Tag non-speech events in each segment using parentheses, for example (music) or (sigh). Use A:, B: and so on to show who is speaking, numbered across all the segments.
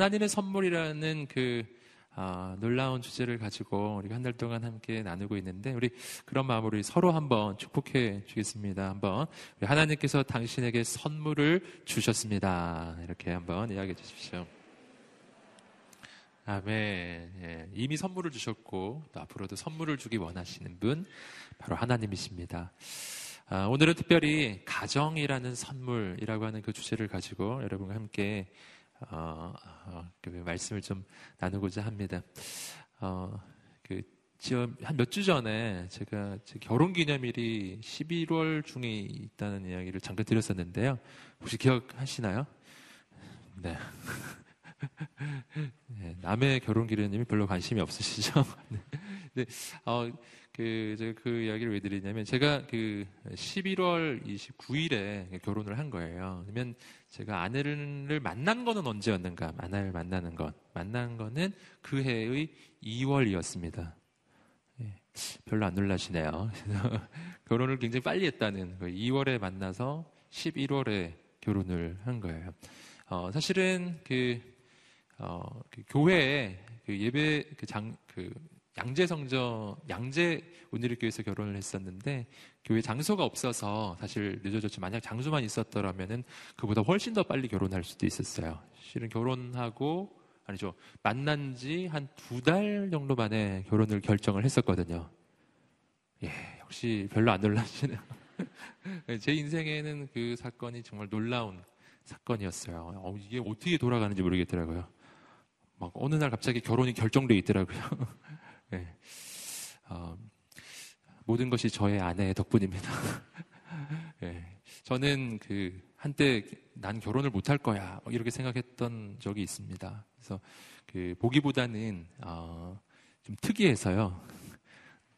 A: 하나님의 선물이라는 그 어, 놀라운 주제를 가지고 우리가 한달 동안 함께 나누고 있는데 우리 그런 마음으로 서로 한번 축복해 주겠습니다. 한번 하나님께서 당신에게 선물을 주셨습니다. 이렇게 한번 이야기해 주십시오. 아멘. 예, 이미 선물을 주셨고 또 앞으로도 선물을 주기 원하시는 분 바로 하나님이십니다. 아, 오늘은 특별히 가정이라는 선물이라고 하는 그 주제를 가지고 여러분과 함께 어, 어, 그 말씀을 좀 나누고자 합니다. 어, 그 지금 한몇 주 전에 제가 결혼 기념일이 11월 중에 있다는 이야기를 잠깐 드렸었는데요. 혹시 기억하시나요? 네. (laughs) 네 남의 결혼 기념일이 별로 관심이 없으시죠? (laughs) 네. 어, 그, 제가 그 이야기를 왜 드리냐면, 제가 그 11월 29일에 결혼을 한 거예요. 그러면 제가 아내를 만난 거는 언제였는가? 아내를 만나는 것. 만난 거는 그 해의 2월이었습니다. 예, 별로 안 놀라시네요. (laughs) 결혼을 굉장히 빨리 했다는 2월에 만나서 11월에 결혼을 한 거예요. 어, 사실은 그, 어, 그 교회에 그 예배 그 장, 그 양재 성전, 양재 온누리교회에서 결혼을 했었는데 교회 장소가 없어서 사실 늦어졌지 만약 장소만 있었더라면은 그보다 훨씬 더 빨리 결혼할 수도 있었어요. 실은 결혼하고 아니죠 만난 지 한 두 달 정도 만에 결혼을 결정을 했었거든요. 예, 역시 별로 안 놀라시네요. (laughs) 제 인생에는 그 사건이 정말 놀라운 사건이었어요. 어, 이게 어떻게 돌아가는지 모르겠더라고요. 막 어느 날 갑자기 결혼이 결정돼 있더라고요. (laughs) 네. 어, 모든 것이 저의 아내의 덕분입니다. 네. (laughs) 저는 그 한때 난 결혼을 못할 거야 뭐 이렇게 생각했던 적이 있습니다. 그래서 그 보기보다는 어, 좀 특이해서요.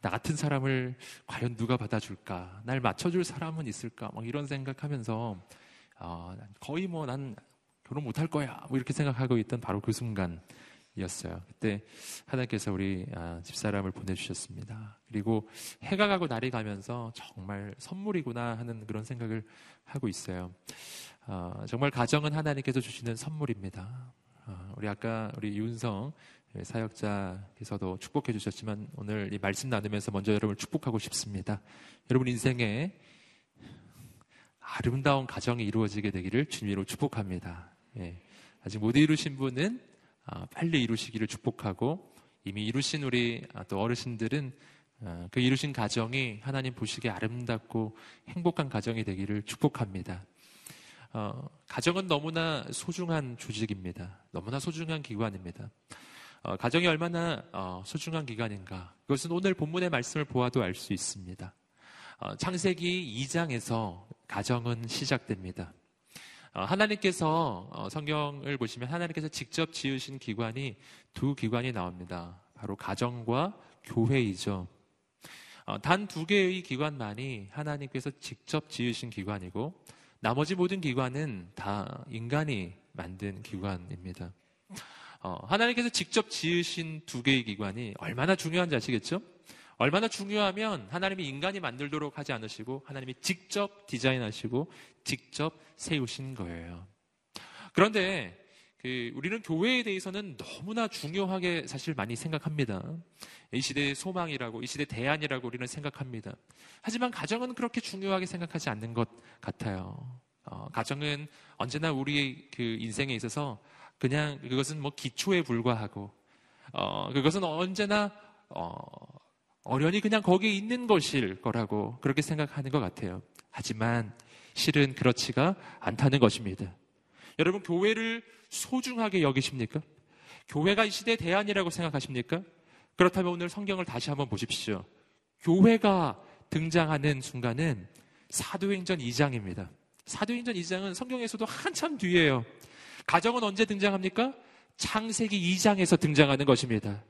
A: 나 같은 사람을 과연 누가 받아줄까? 날 맞춰줄 사람은 있을까? 막 이런 생각하면서 어, 거의 뭐 난 결혼 못할 거야 뭐 이렇게 생각하고 있던 바로 그 순간 이었어요. 그때 하나님께서 우리 아, 집사람을 보내주셨습니다. 그리고 해가 가고 날이 가면서 정말 선물이구나 하는 그런 생각을 하고 있어요. 어, 정말 가정은 하나님께서 주시는 선물입니다. 어, 우리 아까 우리 윤성 사역자께서도 축복해 주셨지만 오늘 이 말씀 나누면서 먼저 여러분을 축복하고 싶습니다. 여러분 인생에 아름다운 가정이 이루어지게 되기를 주님으로 축복합니다. 예. 아직 못 이루신 분은 아, 빨리 이루시기를 축복하고 이미 이루신 우리 아, 또 어르신들은 아, 그 이루신 가정이 하나님 보시기에 아름답고 행복한 가정이 되기를 축복합니다. 어, 가정은 너무나 소중한 조직입니다. 너무나 소중한 기관입니다. 어, 가정이 얼마나 어, 소중한 기관인가. 그것은 오늘 본문의 말씀을 보아도 알 수 있습니다. 어, 창세기 2장에서 가정은 시작됩니다. 어, 하나님께서 어, 성경을 보시면 하나님께서 직접 지으신 기관이 두 기관이 나옵니다. 바로 가정과 교회이죠. 어, 단두 개의 기관만이 하나님께서 직접 지으신 기관이고 나머지 모든 기관은 다 인간이 만든 기관입니다. 하나님께서 직접 지으신 두 개의 기관이 얼마나 중요한지 아시겠죠? 얼마나 중요하면 하나님이 인간이 만들도록 하지 않으시고 하나님이 직접 디자인하시고 직접 세우신 거예요. 그런데 그 우리는 교회에 대해서는 너무나 중요하게 사실 많이 생각합니다. 이 시대의 소망이라고, 이 시대의 대안이라고 우리는 생각합니다. 하지만 가정은 그렇게 중요하게 생각하지 않는 것 같아요. 어, 가정은 언제나 우리 그 인생에 있어서 그냥 그것은 뭐 기초에 불과하고, 어, 그것은 언제나 어, 어련히 그냥 거기에 있는 것일 거라고 그렇게 생각하는 것 같아요. 하지만 실은 그렇지가 않다는 것입니다. 여러분, 교회를 소중하게 여기십니까? 교회가 이 시대의 대안이라고 생각하십니까? 그렇다면 오늘 성경을 다시 한번 보십시오. 교회가 등장하는 순간은 사도행전 2장입니다. 사도행전 2장은 성경에서도 한참 뒤에요. 가정은 언제 등장합니까? 창세기 2장에서 등장하는 것입니다.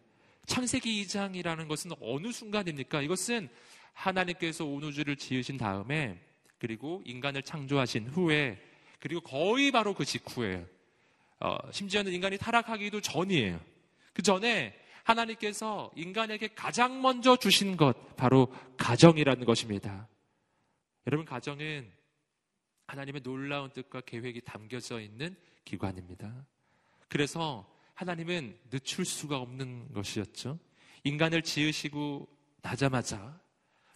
A: 창세기 2장이라는 것은 어느 순간입니까? 이것은 하나님께서 온 우주를 지으신 다음에 그리고 인간을 창조하신 후에 그리고 거의 바로 그 직후에 어, 심지어는 인간이 타락하기도 전이에요. 그 전에 하나님께서 인간에게 가장 먼저 주신 것 바로 가정이라는 것입니다. 여러분 가정은 하나님의 놀라운 뜻과 계획이 담겨져 있는 기관입니다. 그래서 하나님은 늦출 수가 없는 것이었죠. 인간을 지으시고 나자마자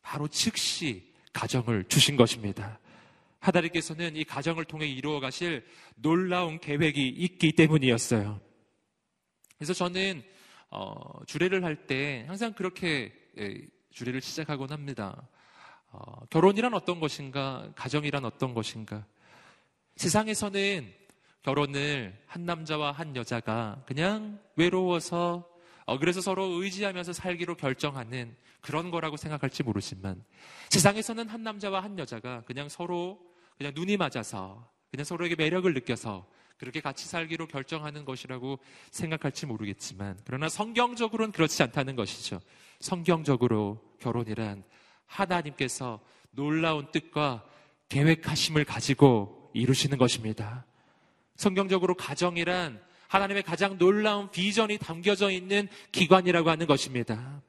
A: 바로 즉시 가정을 주신 것입니다. 하나님께서는 이 가정을 통해 이루어 가실 놀라운 계획이 있기 때문이었어요. 그래서 저는 어, 주례를 할 때 항상 그렇게 예, 주례를 시작하곤 합니다. 어, 결혼이란 어떤 것인가? 가정이란 어떤 것인가? 세상에서는 결혼을 한 남자와 한 여자가 그냥 외로워서 어, 그래서 서로 의지하면서 살기로 결정하는 그런 거라고 생각할지 모르지만 세상에서는 한 남자와 한 여자가 그냥 서로 그냥 눈이 맞아서 그냥 서로에게 매력을 느껴서 그렇게 같이 살기로 결정하는 것이라고 생각할지 모르겠지만 그러나 성경적으로는 그렇지 않다는 것이죠. 성경적으로 결혼이란 하나님께서 놀라운 뜻과 계획하심을 가지고 이루시는 것입니다. 성경적으로 가정이란 하나님의 가장 놀라운 비전이 담겨져 있는 기관이라고 하는 것입니다.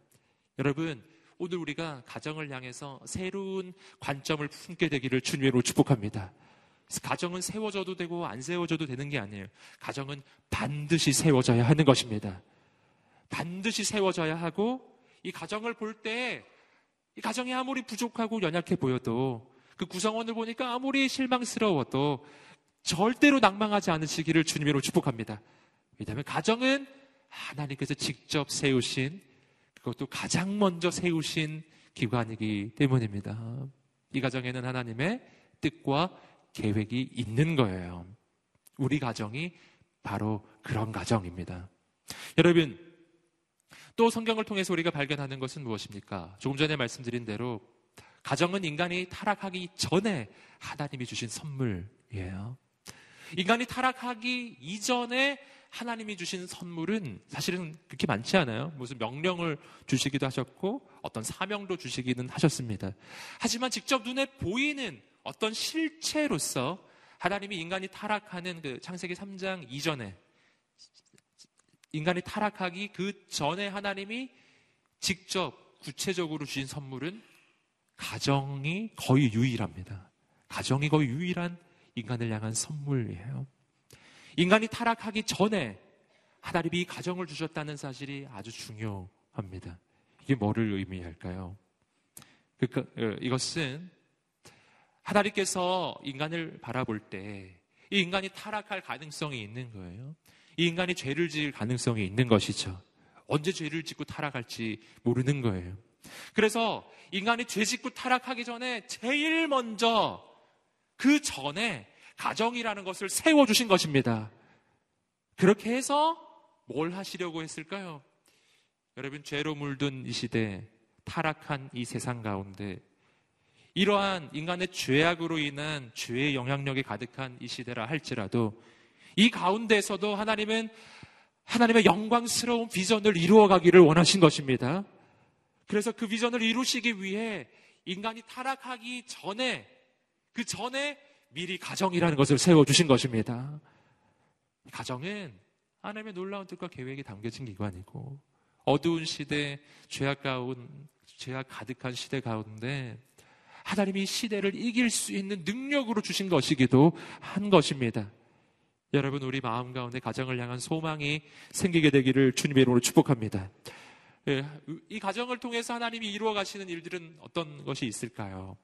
A: 여러분, 오늘 우리가 가정을 향해서 새로운 관점을 품게 되기를 주님으로 축복합니다. 가정은 세워져도 되고 안 세워져도 되는 게 아니에요. 가정은 반드시 세워져야 하는 것입니다. 반드시 세워져야 하고 이 가정을 볼 때 이 가정이 아무리 부족하고 연약해 보여도 그 구성원을 보니까 아무리 실망스러워도 절대로 낭망하지 않으시기를 주님으로 축복합니다. 왜냐하면 가정은 하나님께서 직접 세우신 그것도 가장 먼저 세우신 기관이기 때문입니다. 이 가정에는 하나님의 뜻과 계획이 있는 거예요. 우리 가정이 바로 그런 가정입니다. 여러분, 또 성경을 통해서 우리가 발견하는 것은 무엇입니까? 조금 전에 말씀드린 대로 가정은 인간이 타락하기 전에 하나님이 주신 선물이에요. 인간이 타락하기 이전에 하나님이 주신 선물은 사실은 그렇게 많지 않아요. 무슨 명령을 주시기도 하셨고 어떤 사명도 주시기는 하셨습니다. 하지만 직접 눈에 보이는 어떤 실체로서 하나님이 인간이 타락하는 그 창세기 3장 이전에 인간이 타락하기 그 전에 하나님이 직접 구체적으로 주신 선물은 가정이 거의 유일합니다. 가정이 거의 유일한 인간을 향한 선물이에요. 인간이 타락하기 전에 하나님이 가정을 주셨다는 사실이 아주 중요합니다. 이게 뭐를 의미할까요? 그러니까 어, 이것은 하나님께서 인간을 바라볼 때 이 인간이 타락할 가능성이 있는 거예요. 이 인간이 죄를 지을 가능성이 있는 것이죠. 언제 죄를 짓고 타락할지 모르는 거예요. 그래서 인간이 죄 짓고 타락하기 전에 제일 먼저 그 전에 가정이라는 것을 세워주신 것입니다. 그렇게 해서 뭘 하시려고 했을까요? 여러분, 죄로 물든 이 시대, 타락한 이 세상 가운데 이러한 인간의 죄악으로 인한 죄의 영향력이 가득한 이 시대라 할지라도 이 가운데서도 하나님은 하나님의 영광스러운 비전을 이루어가기를 원하신 것입니다. 그래서 그 비전을 이루시기 위해 인간이 타락하기 전에 그 전에 미리 가정이라는 것을 세워주신 것입니다. 가정은 하나님의 놀라운 뜻과 계획이 담겨진 기관이고 어두운 시대, 죄악 가운, 죄악 가득한 시대 가운데 하나님이 시대를 이길 수 있는 능력으로 주신 것이기도 한 것입니다. 여러분, 우리 마음 가운데 가정을 향한 소망이 생기게 되기를 주님의 이름으로 축복합니다. 예, 이 가정을 통해서 하나님이 이루어 가시는 일들은 어떤 것이 있을까요?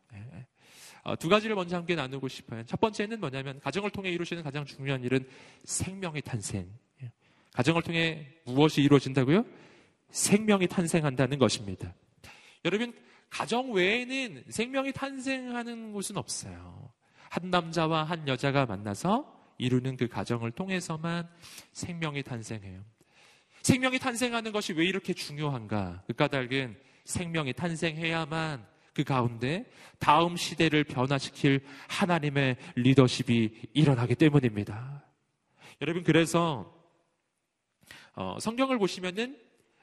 A: 예. 어, 두 가지를 먼저 함께 나누고 싶어요. 첫 번째는 뭐냐면 가정을 통해 이루시는 가장 중요한 일은 생명의 탄생. 예. 가정을 통해 무엇이 이루어진다고요? 생명이 탄생한다는 것입니다. 여러분, 가정 외에는 생명이 탄생하는 곳은 없어요. 한 남자와 한 여자가 만나서 이루는 그 가정을 통해서만 생명이 탄생해요. 생명이 탄생하는 것이 왜 이렇게 중요한가? 그 까닭은 생명이 탄생해야만 그 가운데 다음 시대를 변화시킬 하나님의 리더십이 일어나기 때문입니다. 여러분, 그래서 어, 성경을 보시면은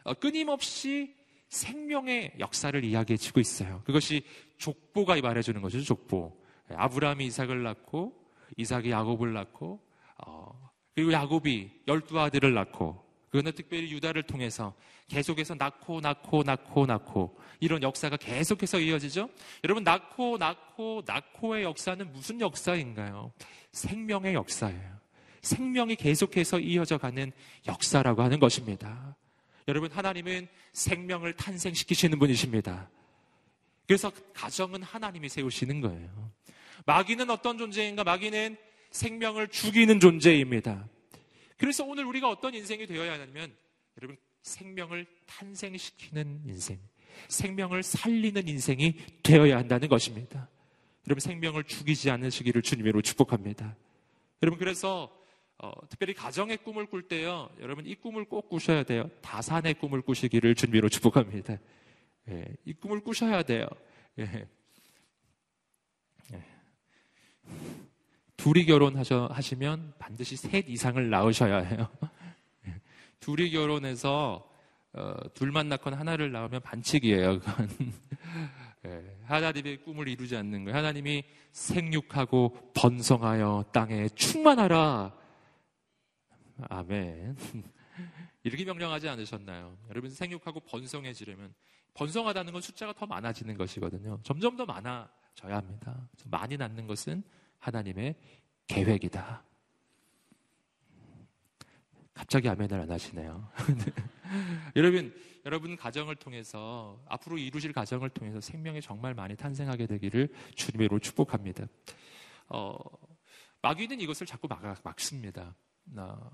A: 어, 끊임없이 생명의 역사를 이야기해 주고 있어요. 그것이 족보가 말해주는 거죠, 족보. 아브라함이 이삭을 낳고, 이삭이 야곱을 낳고, 어, 그리고 야곱이 열두 아들을 낳고, 그거는 특별히 유다를 통해서 계속해서 낳고 낳고 낳고 낳고 이런 역사가 계속해서 이어지죠. 여러분 낳고 낳고 낳고의 역사는 무슨 역사인가요? 생명의 역사예요. 생명이 계속해서 이어져 가는 역사라고 하는 것입니다. 여러분, 하나님은 생명을 탄생시키시는 분이십니다. 그래서 가정은 하나님이 세우시는 거예요. 마귀는 어떤 존재인가? 마귀는 생명을 죽이는 존재입니다. 그래서 오늘 우리가 어떤 인생이 되어야 하냐면, 여러분, 생명을 탄생시키는 인생, 생명을 살리는 인생이 되어야 한다는 것입니다. 여러분, 생명을 죽이지 않으시기를 주님으로 축복합니다. 여러분, 그래서 어, 특별히 가정의 꿈을 꿀 때요, 여러분 이 꿈을 꼭 꾸셔야 돼요. 다산의 꿈을 꾸시기를 준비로 축복합니다. 예, 이 꿈을 꾸셔야 돼요. 예. 예. 둘이 결혼하시면 반드시 셋 이상을 낳으셔야 해요. 예. (laughs) 둘이 결혼해서 어, 둘만 낳거나 하나를 낳으면 반칙이에요. 그건. (laughs) 예, 하나님의 꿈을 이루지 않는 거예요. 하나님이 생육하고 번성하여 땅에 충만하라. 아멘. (laughs) 이렇게 명령하지 않으셨나요? 여러분 생육하고 번성해지려면 번성하다는 건 숫자가 더 많아지는 것이거든요. 점점 더 많아져야 합니다. 많이 낳는 것은 하나님의 계획이다. 갑자기 아멘을 안 하시네요. (laughs) 여러분, 여러분 가정을 통해서 앞으로 이루실 가정을 통해서 생명이 정말 많이 탄생하게 되기를 주님으로 축복합니다. 어, 마귀는 이것을 자꾸 막, 막습니다. 어,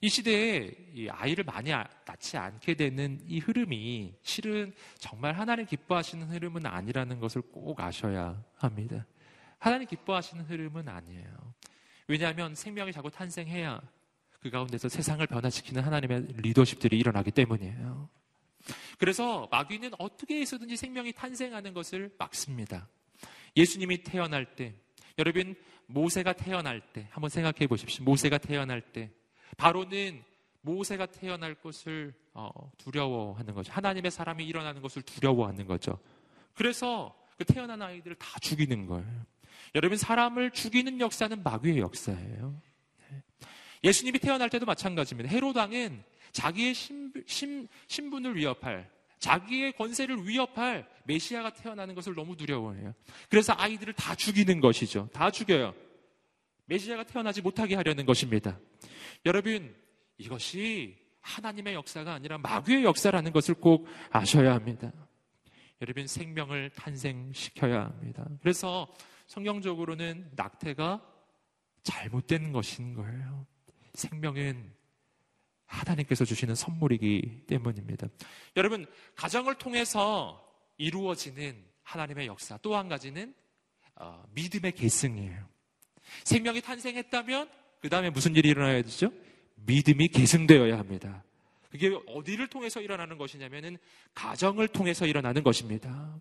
A: 이 시대에 이 아이를 많이 아, 낳지 않게 되는 이 흐름이 실은 정말 하나님 기뻐하시는 흐름은 아니라는 것을 꼭 아셔야 합니다. 하나님 기뻐하시는 흐름은 아니에요. 왜냐하면 생명이 자꾸 탄생해야 그 가운데서 세상을 변화시키는 하나님의 리더십들이 일어나기 때문이에요. 그래서 마귀는 어떻게 해서든지 생명이 탄생하는 것을 막습니다. 예수님이 태어날 때, 여러분, 모세가 태어날 때, 한번 생각해 보십시오. 모세가 태어날 때, 바로는 모세가 태어날 것을 어, 두려워하는 거죠. 하나님의 사람이 일어나는 것을 두려워하는 거죠. 그래서 그 태어난 아이들을 다 죽이는 거예요. 여러분, 사람을 죽이는 역사는 마귀의 역사예요. 네. 예수님이 태어날 때도 마찬가지입니다. 헤로당은 자기의 신, 신, 신분을 위협할, 자기의 권세를 위협할 메시아가 태어나는 것을 너무 두려워해요. 그래서 아이들을 다 죽이는 것이죠. 다 죽여요. 메시아가 태어나지 못하게 하려는 것입니다. 여러분, 이것이 하나님의 역사가 아니라 마귀의 역사라는 것을 꼭 아셔야 합니다. 여러분, 생명을 탄생시켜야 합니다. 그래서 성경적으로는 낙태가 잘못된 것인 거예요. 생명은 하나님께서 주시는 선물이기 때문입니다. 여러분, 가정을 통해서 이루어지는 하나님의 역사 또 한 가지는 어, 믿음의 계승이에요. 생명이 탄생했다면 그 다음에 무슨 일이 일어나야 되죠? 믿음이 계승되어야 합니다. 그게 어디를 통해서 일어나는 것이냐면은 가정을 통해서 일어나는 것입니다.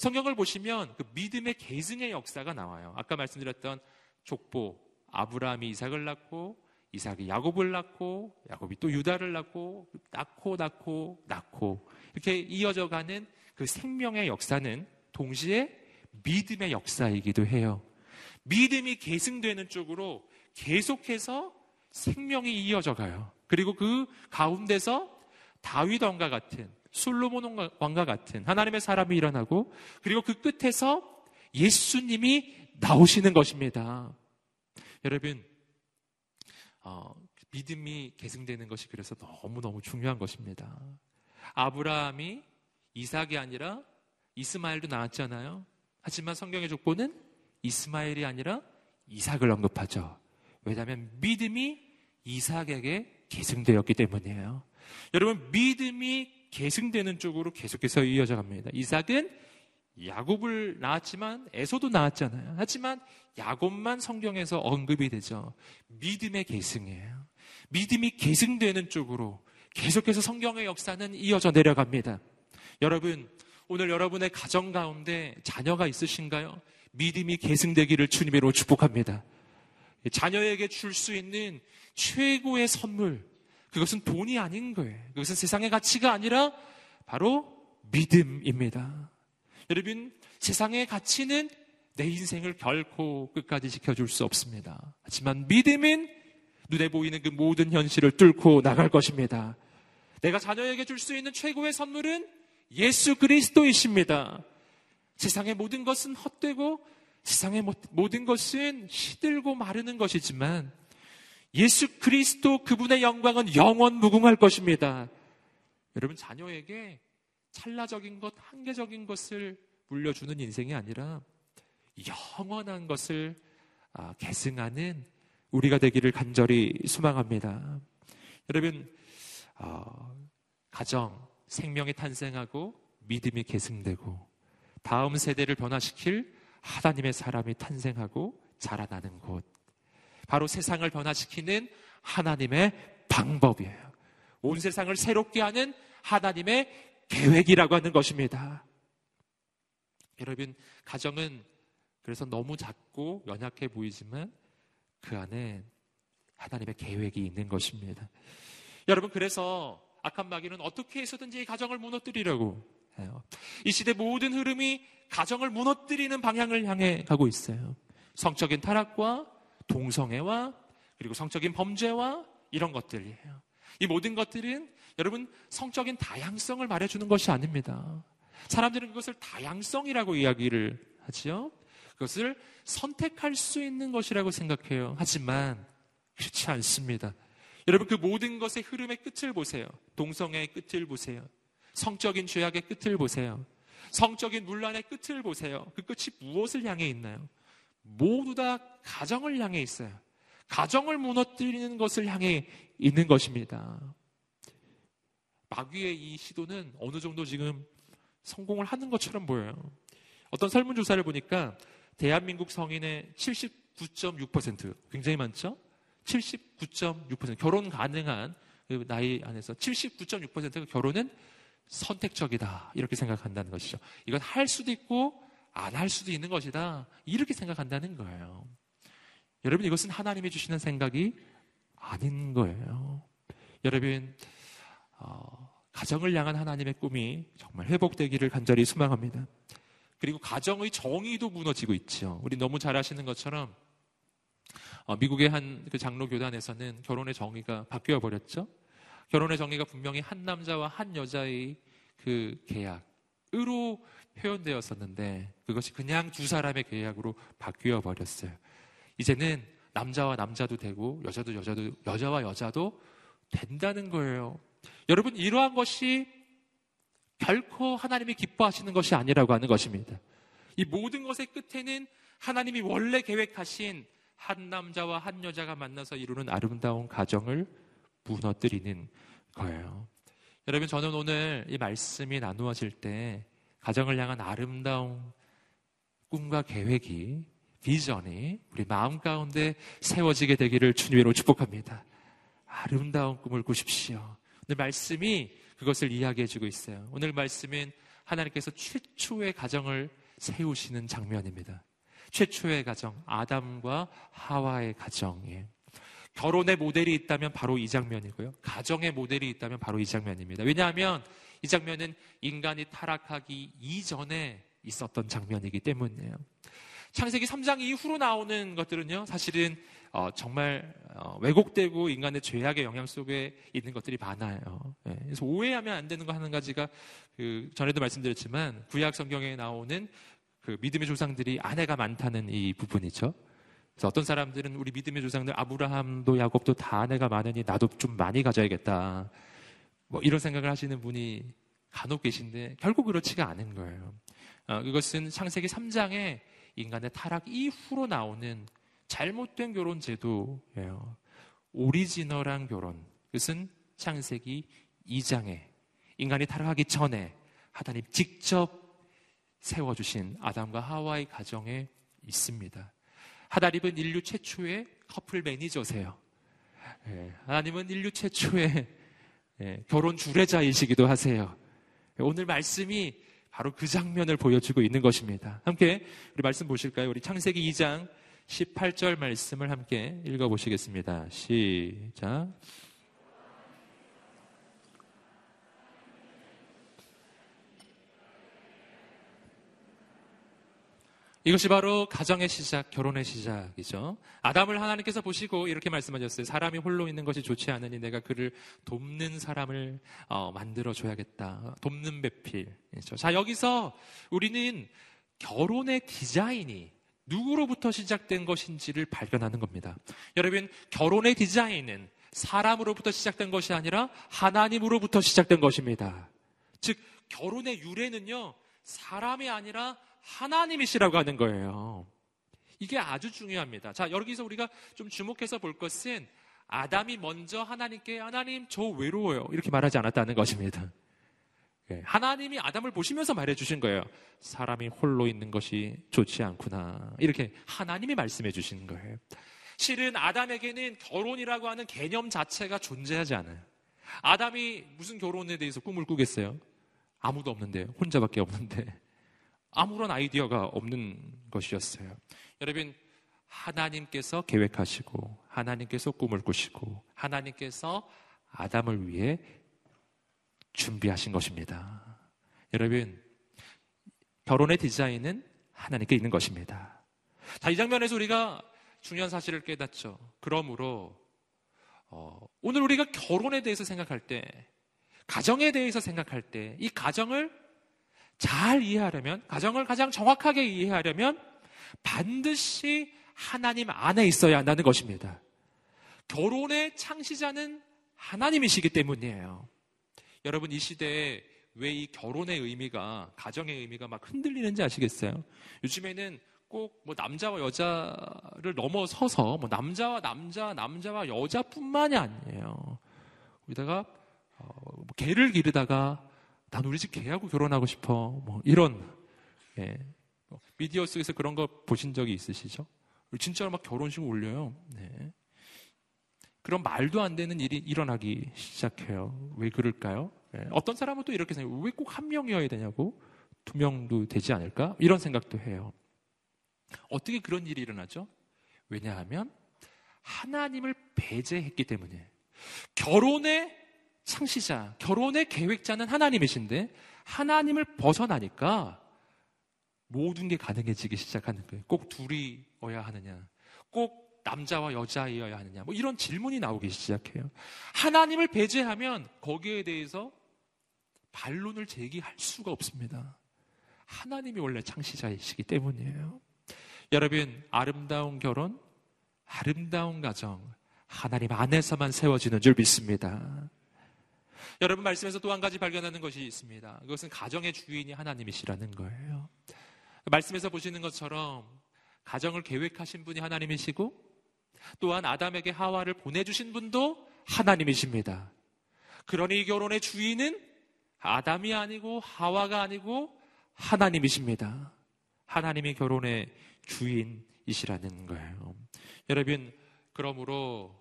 A: 성경을 보시면 그 믿음의 계승의 역사가 나와요. 아까 말씀드렸던 족보 아브라함이 이삭을 낳고 이삭이 야곱을 낳고 야곱이 또 유다를 낳고 낳고 낳고 낳고 이렇게 이어져 가는 그 생명의 역사는 동시에 믿음의 역사이기도 해요. 믿음이 계승되는 쪽으로 계속해서 생명이 이어져 가요. 그리고 그 가운데서 다윗 왕과 같은 솔로몬 왕과 같은 하나님의 사람이 일어나고 그리고 그 끝에서 예수님이 나오시는 것입니다. 여러분, 어, 믿음이 계승되는 것이 그래서 너무너무 중요한 것입니다. 아브라함이 이삭이 아니라 이스마엘도 나왔잖아요. 하지만 성경의 족보는 이스마엘이 아니라 이삭을 언급하죠. 왜냐하면 믿음이 이삭에게 계승되었기 때문이에요. 여러분 믿음이 계승되는 쪽으로 계속해서 이어져 갑니다. 이삭은 야곱을 낳았지만 에서도 낳았잖아요. 하지만 야곱만 성경에서 언급이 되죠. 믿음의 계승이에요. 믿음이 계승되는 쪽으로 계속해서 성경의 역사는 이어져 내려갑니다. 여러분, 오늘 여러분의 가정 가운데 자녀가 있으신가요? 믿음이 계승되기를 주님으로 축복합니다. 자녀에게 줄 수 있는 최고의 선물, 그것은 돈이 아닌 거예요. 그것은 세상의 가치가 아니라 바로 믿음입니다. 여러분, 세상의 가치는 내 인생을 결코 끝까지 지켜줄 수 없습니다. 하지만 믿음은 눈에 보이는 그 모든 현실을 뚫고 나갈 것입니다. 내가 자녀에게 줄 수 있는 최고의 선물은 예수 그리스도이십니다. 세상의 모든 것은 헛되고 세상의 모든 것은 시들고 마르는 것이지만 예수 그리스도 그분의 영광은 영원 무궁할 것입니다. 여러분 자녀에게 찰나적인 것, 한계적인 것을 물려주는 인생이 아니라 영원한 것을 아, 계승하는 우리가 되기를 간절히 소망합니다. 여러분, 어, 가정, 생명이 탄생하고 믿음이 계승되고 다음 세대를 변화시킬 하나님의 사람이 탄생하고 자라나는 곳. 바로 세상을 변화시키는 하나님의 방법이에요. 온 세상을 새롭게 하는 하나님의 계획이라고 하는 것입니다. 여러분, 가정은 그래서 너무 작고 연약해 보이지만 그 안에 하나님의 계획이 있는 것입니다. 여러분, 그래서 악한 마귀는 어떻게 해서든지 가정을 무너뜨리려고 해요. 이 시대 모든 흐름이 가정을 무너뜨리는 방향을 향해 가고 있어요. 성적인 타락과 동성애와 그리고 성적인 범죄와 이런 것들이에요. 이 모든 것들은 여러분 성적인 다양성을 말해주는 것이 아닙니다. 사람들은 그것을 다양성이라고 이야기를 하지요. 그것을 선택할 수 있는 것이라고 생각해요. 하지만 그렇지 않습니다. 여러분 그 모든 것의 흐름의 끝을 보세요. 동성애의 끝을 보세요. 성적인 죄악의 끝을 보세요. 성적인 문란의 끝을 보세요. 그 끝이 무엇을 향해 있나요? 모두 다 가정을 향해 있어요. 가정을 무너뜨리는 것을 향해 있는 것입니다. 마귀의 이 시도는 어느 정도 지금 성공을 하는 것처럼 보여요. 어떤 설문조사를 보니까 대한민국 성인의 79.6% 굉장히 많죠? 79.6% 결혼 가능한 그 나이 안에서 79.6%가 결혼은 선택적이다 이렇게 생각한다는 것이죠. 이건 할 수도 있고 안 할 수도 있는 것이다 이렇게 생각한다는 거예요. 여러분 이것은 하나님이 주시는 생각이 아닌 거예요. 여러분 어, 가정을 향한 하나님의 꿈이 정말 회복되기를 간절히 소망합니다. 그리고 가정의 정의도 무너지고 있죠. 우리 너무 잘 아시는 것처럼 어, 미국의 한 그 장로 교단에서는 결혼의 정의가 바뀌어 버렸죠. 결혼의 정의가 분명히 한 남자와 한 여자의 그 계약으로 표현되었었는데 그것이 그냥 두 사람의 계약으로 바뀌어 버렸어요. 이제는 남자와 남자도 되고 여자도 여자도 여자와 여자도 된다는 거예요. 여러분 이러한 것이 결코 하나님이 기뻐하시는 것이 아니라고 하는 것입니다. 이 모든 것의 끝에는 하나님이 원래 계획하신 한 남자와 한 여자가 만나서 이루는 아름다운 가정을 무너뜨리는 거예요. 여러분, 저는 오늘 이 말씀이 나누어질 때 가정을 향한 아름다운 꿈과 계획이, 비전이 우리 마음 가운데 세워지게 되기를 주님으로 축복합니다. 아름다운 꿈을 꾸십시오. 오늘 말씀이 그것을 이야기해 주고 있어요. 오늘 말씀은 하나님께서 최초의 가정을 세우시는 장면입니다. 최초의 가정, 아담과 하와의 가정이에요. 결혼의 모델이 있다면 바로 이 장면이고요. 가정의 모델이 있다면 바로 이 장면입니다. 왜냐하면 이 장면은 인간이 타락하기 이전에 있었던 장면이기 때문이에요. 창세기 3장 이후로 나오는 것들은요, 사실은 어, 정말 어, 왜곡되고 인간의 죄악의 영향 속에 있는 것들이 많아요. 네, 그래서 오해하면 안 되는 거한 가지가 그 전에도 말씀드렸지만 구약 성경에 나오는 그 믿음의 조상들이 아내가 많다는 이 부분이죠. 그래서 어떤 사람들은 우리 믿음의 조상들 아브라함도 야곱도 다 아내가 많으니 나도 좀 많이 가져야겠다. 뭐 이런 생각을 하시는 분이 간혹 계신데 결국 그렇지가 않은 거예요. 어, 그것은 창세기 3장에 인간의 타락 이후로 나오는 잘못된 결혼 제도예요. 오리지널한 결혼. 그것은 창세기 2장에 인간이 타락하기 전에 하나님 직접 세워주신 아담과 하와의 가정에 있습니다. 하나님은 인류 최초의 커플 매니저세요. 예, 하나님은 인류 최초의 예, 결혼 주례자이시기도 하세요. 오늘 말씀이 바로 그 장면을 보여주고 있는 것입니다. 함께 우리 말씀 보실까요? 우리 창세기 2장 18절 말씀을 함께 읽어보시겠습니다. 시작. 이것이 바로 가정의 시작, 결혼의 시작이죠. 아담을 하나님께서 보시고 이렇게 말씀하셨어요. 사람이 홀로 있는 것이 좋지 않으니 내가 그를 돕는 사람을 어, 만들어 줘야겠다. 돕는 배필. 자, 여기서 우리는 결혼의 디자인이 누구로부터 시작된 것인지를 발견하는 겁니다. 여러분, 결혼의 디자인은 사람으로부터 시작된 것이 아니라 하나님으로부터 시작된 것입니다. 즉, 결혼의 유래는요, 사람이 아니라 하나님이시라고 하는 거예요. 이게 아주 중요합니다. 자, 여기서 우리가 좀 주목해서 볼 것은 아담이 먼저 하나님께 하나님 저 외로워요. 이렇게 말하지 않았다는 것입니다. 예, 하나님이 아담을 보시면서 말해 주신 거예요. 사람이 홀로 있는 것이 좋지 않구나. 이렇게 하나님이 말씀해 주신 거예요. 실은 아담에게는 결혼이라고 하는 개념 자체가 존재하지 않아요. 아담이 무슨 결혼에 대해서 꿈을 꾸겠어요? 아무도 없는데, 혼자밖에 없는데. 아무런 아이디어가 없는 것이었어요. 여러분, 하나님께서 계획하시고, 하나님께서 꿈을 꾸시고, 하나님께서 아담을 위해 준비하신 것입니다. 여러분, 결혼의 디자인은 하나님께 있는 것입니다. 자, 이 장면에서 우리가 중요한 사실을 깨닫죠. 그러므로, 어, 오늘 우리가 결혼에 대해서 생각할 때, 가정에 대해서 생각할 때, 이 가정을 잘 이해하려면, 가정을 가장 정확하게 이해하려면, 반드시 하나님 안에 있어야 한다는 것입니다. 결혼의 창시자는 하나님이시기 때문이에요. 여러분 이 시대에 왜 이 결혼의 의미가 가정의 의미가 막 흔들리는지 아시겠어요? 요즘에는 꼭뭐 남자와 여자를 넘어서서 뭐 남자와 남자, 남자와 여자뿐만이 아니에요. 우리다가 어, 뭐 개를 기르다가 난 우리 집 개하고 결혼하고 싶어. 뭐 이런 예. 뭐 미디어 속에서 그런 거 보신 적이 있으시죠? 진짜로 막 결혼식 올려요. 네. 그런 말도 안 되는 일이 일어나기 시작해요. 왜 그럴까요? 네. 어떤 사람은 또 이렇게 생각해요. 왜 꼭 한 명이어야 되냐고? 두 명도 되지 않을까? 이런 생각도 해요. 어떻게 그런 일이 일어나죠? 왜냐하면 하나님을 배제했기 때문에 결혼의 창시자, 결혼의 계획자는 하나님이신데 하나님을 벗어나니까 모든 게 가능해지기 시작하는 거예요. 꼭 둘이어야 하느냐? 꼭 남자와 여자이어야 하느냐? 뭐 이런 질문이 나오기 시작해요. 하나님을 배제하면 거기에 대해서 반론을 제기할 수가 없습니다. 하나님이 원래 창시자이시기 때문이에요. 여러분, 아름다운 결혼, 아름다운 가정, 하나님 안에서만 세워지는 줄 믿습니다. 여러분 말씀에서 또 한 가지 발견하는 것이 있습니다. 그것은 가정의 주인이 하나님이시라는 거예요. 말씀에서 보시는 것처럼 가정을 계획하신 분이 하나님이시고 또한 아담에게 하와를 보내주신 분도 하나님이십니다. 그러니 이 결혼의 주인은 아담이 아니고 하와가 아니고 하나님이십니다. 하나님이 결혼의 주인이시라는 거예요. 여러분, 그러므로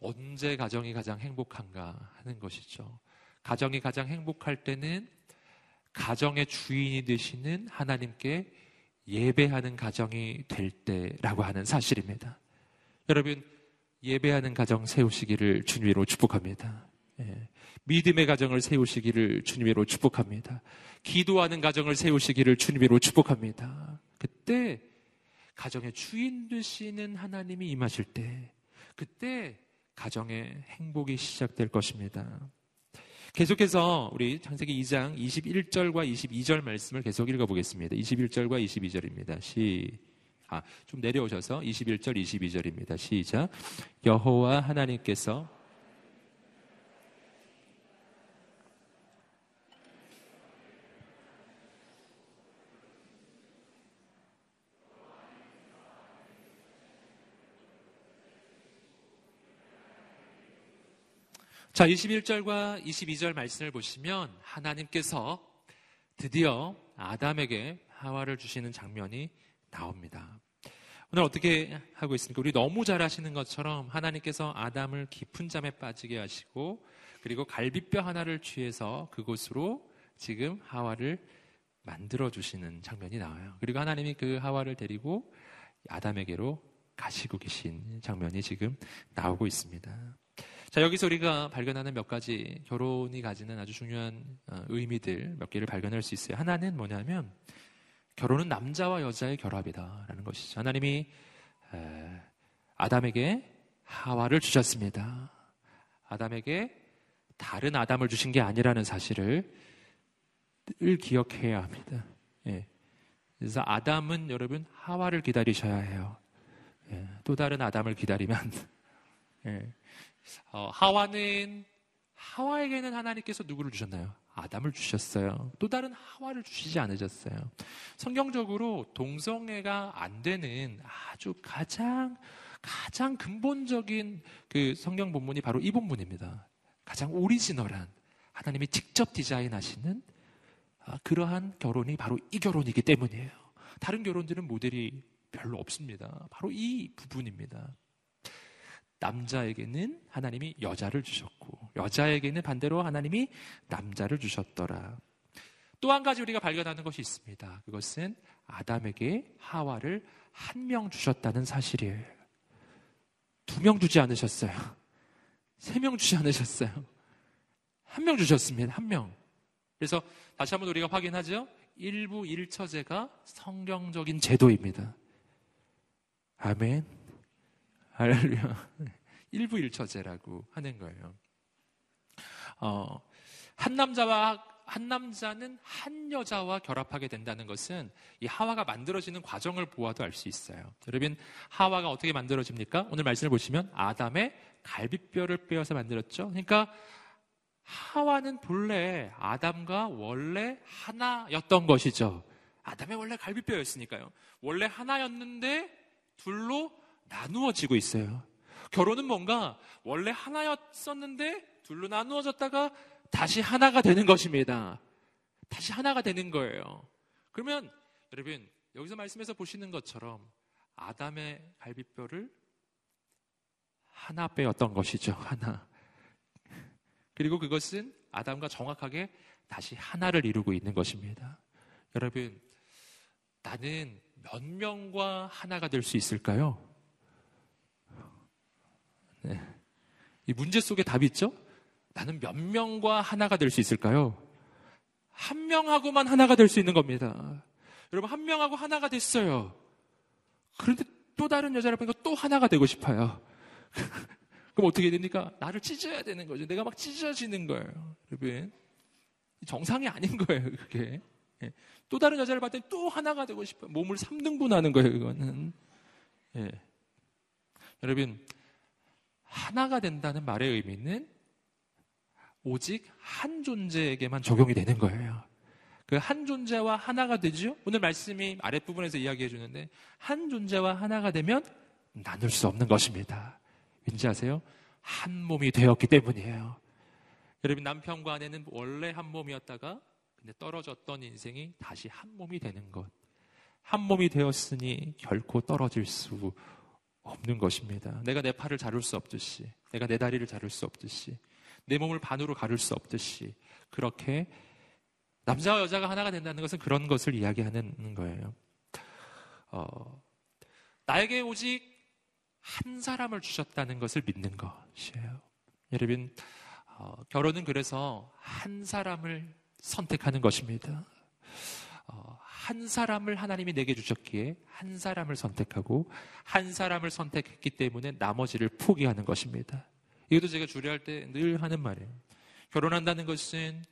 A: 언제 가정이 가장 행복한가 하는 것이죠. 가정이 가장 행복할 때는 가정의 주인이 되시는 하나님께 예배하는 가정이 될 때라고 하는 사실입니다. 여러분, 예배하는 가정 세우시기를 주님으로 축복합니다. 예. 믿음의 가정을 세우시기를 주님으로 축복합니다. 기도하는 가정을 세우시기를 주님으로 축복합니다. 그때 가정의 주인 되시는 하나님이 임하실 때, 그때 가정의 행복이 시작될 것입니다. 계속해서 우리 창세기 2장 21절과 22절 말씀을 계속 읽어보겠습니다. 21절과 22절입니다. 시, 아, 좀 내려오셔서 21절, 22절입니다. 시작. 여호와 하나님께서 자, 21절과 22절 말씀을 보시면 하나님께서 드디어 아담에게 하와를 주시는 장면이 나옵니다. 오늘 어떻게 하고 있습니까? 우리 너무 잘 아시는 것처럼 하나님께서 아담을 깊은 잠에 빠지게 하시고 그리고 갈비뼈 하나를 취해서 그곳으로 지금 하와를 만들어 주시는 장면이 나와요. 그리고 하나님이 그 하와를 데리고 아담에게로 가시고 계신 장면이 지금 나오고 있습니다. 자, 여기서 우리가 발견하는 몇 가지 결혼이 가지는 아주 중요한 어, 의미들 몇 개를 발견할 수 있어요. 하나는 뭐냐면 결혼은 남자와 여자의 결합이다라는 것이죠. 하나님이 아담에게 하와를 주셨습니다. 아담에게 다른 아담을 주신 게 아니라는 사실을 늘 기억해야 합니다. 예. 그래서 아담은 여러분 하와를 기다리셔야 해요. 예, 또 다른 아담을 기다리면 예, 어, 하와는 하와에게는 하나님께서 누구를 주셨나요? 아담을 주셨어요. 또 다른 하와를 주시지 않으셨어요. 성경적으로 동성애가 안 되는 아주 가장 가장 근본적인 그 성경 본문이 바로 이 본문입니다. 가장 오리지널한 하나님이 직접 디자인하시는 아, 그러한 결혼이 바로 이 결혼이기 때문이에요. 다른 결혼들은 모델이 별로 없습니다. 바로 이 부분입니다. 남자에게는 하나님이 여자를 주셨고 여자에게는 반대로 하나님이 남자를 주셨더라. 또 한 가지 우리가 발견하는 것이 있습니다. 그것은 아담에게 하와를 한 명 주셨다는 사실이에요. 두 명 주지 않으셨어요. 세 명 주지 않으셨어요. 한 명 주셨습니다. 한 명. 그래서 다시 한번 우리가 확인하죠. 일부 일처제가 성경적인 제도입니다. 아멘. 할렐루야. (laughs) 일부 일처제라고 하는 거예요. 어, 한 남자와 한 남자는 한 여자와 결합하게 된다는 것은 이 하와가 만들어지는 과정을 보아도 알 수 있어요. 여러분, 하와가 어떻게 만들어집니까? 오늘 말씀을 보시면 아담의 갈비뼈를 빼어서 만들었죠. 그러니까 하와는 본래 아담과 원래 하나였던 것이죠. 아담의 원래 갈비뼈였으니까요. 원래 하나였는데 둘로 나누어지고 있어요. 결혼은 뭔가 원래 하나였었는데 둘로 나누어졌다가 다시 하나가 되는 것입니다. 다시 하나가 되는 거예요. 그러면 여러분 여기서 말씀에서 보시는 것처럼 아담의 갈비뼈를 하나 빼었던 것이죠. 하나. 그리고 그것은 아담과 정확하게 다시 하나를 이루고 있는 것입니다. 여러분, 나는 몇 명과 하나가 될 수 있을까요? 네. 이 문제 속에 답이 있죠? 나는 몇 명과 하나가 될 수 있을까요? 한 명하고만 하나가 될 수 있는 겁니다. 여러분, 한 명하고 하나가 됐어요. 그런데 또 다른 여자를 보니까 또 하나가 되고 싶어요. (laughs) 그럼 어떻게 됩니까? 나를 찢어야 되는 거죠. 내가 막 찢어지는 거예요. 여러분. 정상이 아닌 거예요, 그게. 예. 또 다른 여자를 봤더니 또 하나가 되고 싶어요. 몸을 3등분 하는 거예요, 그거는. 예. 여러분, 하나가 된다는 말의 의미는 오직 한 존재에게만 적용이 되는 거예요. 그 한 존재와 하나가 되죠? 오늘 말씀이 아랫부분에서 이야기해 주는데, 한 존재와 하나가 되면 나눌 수 없는 것입니다. 왠지 아세요? 한 몸이 되었기 때문이에요. 여러분 남편과 아내는 원래 한 몸이었다가 근데 떨어졌던 인생이 다시 한 몸이 되는 것. 한 몸이 되었으니 결코 떨어질 수 없는 것입니다. 내가 내 팔을 자를 수 없듯이, 내가 내 다리를 자를 수 없듯이, 내 몸을 반으로 가를 수 없듯이, 그렇게 남자와 여자가 하나가 된다는 것은 그런 것을 이야기하는 거예요. 어, 나에게 오직 한 사람을 주셨다는 것을 믿는 것이에요. 여러분, 어, 결혼은 그래서 한 사람을 선택하는 것입니다. 어, 한 사람을 하나님이 내게 주셨기에 한 사람을 선택하고 한 사람을 선택했기 때문에 나머지를 포기하는 것입니다. 이것도 제가 주례할 때 늘 하는 말이에요. 결혼한다는 것은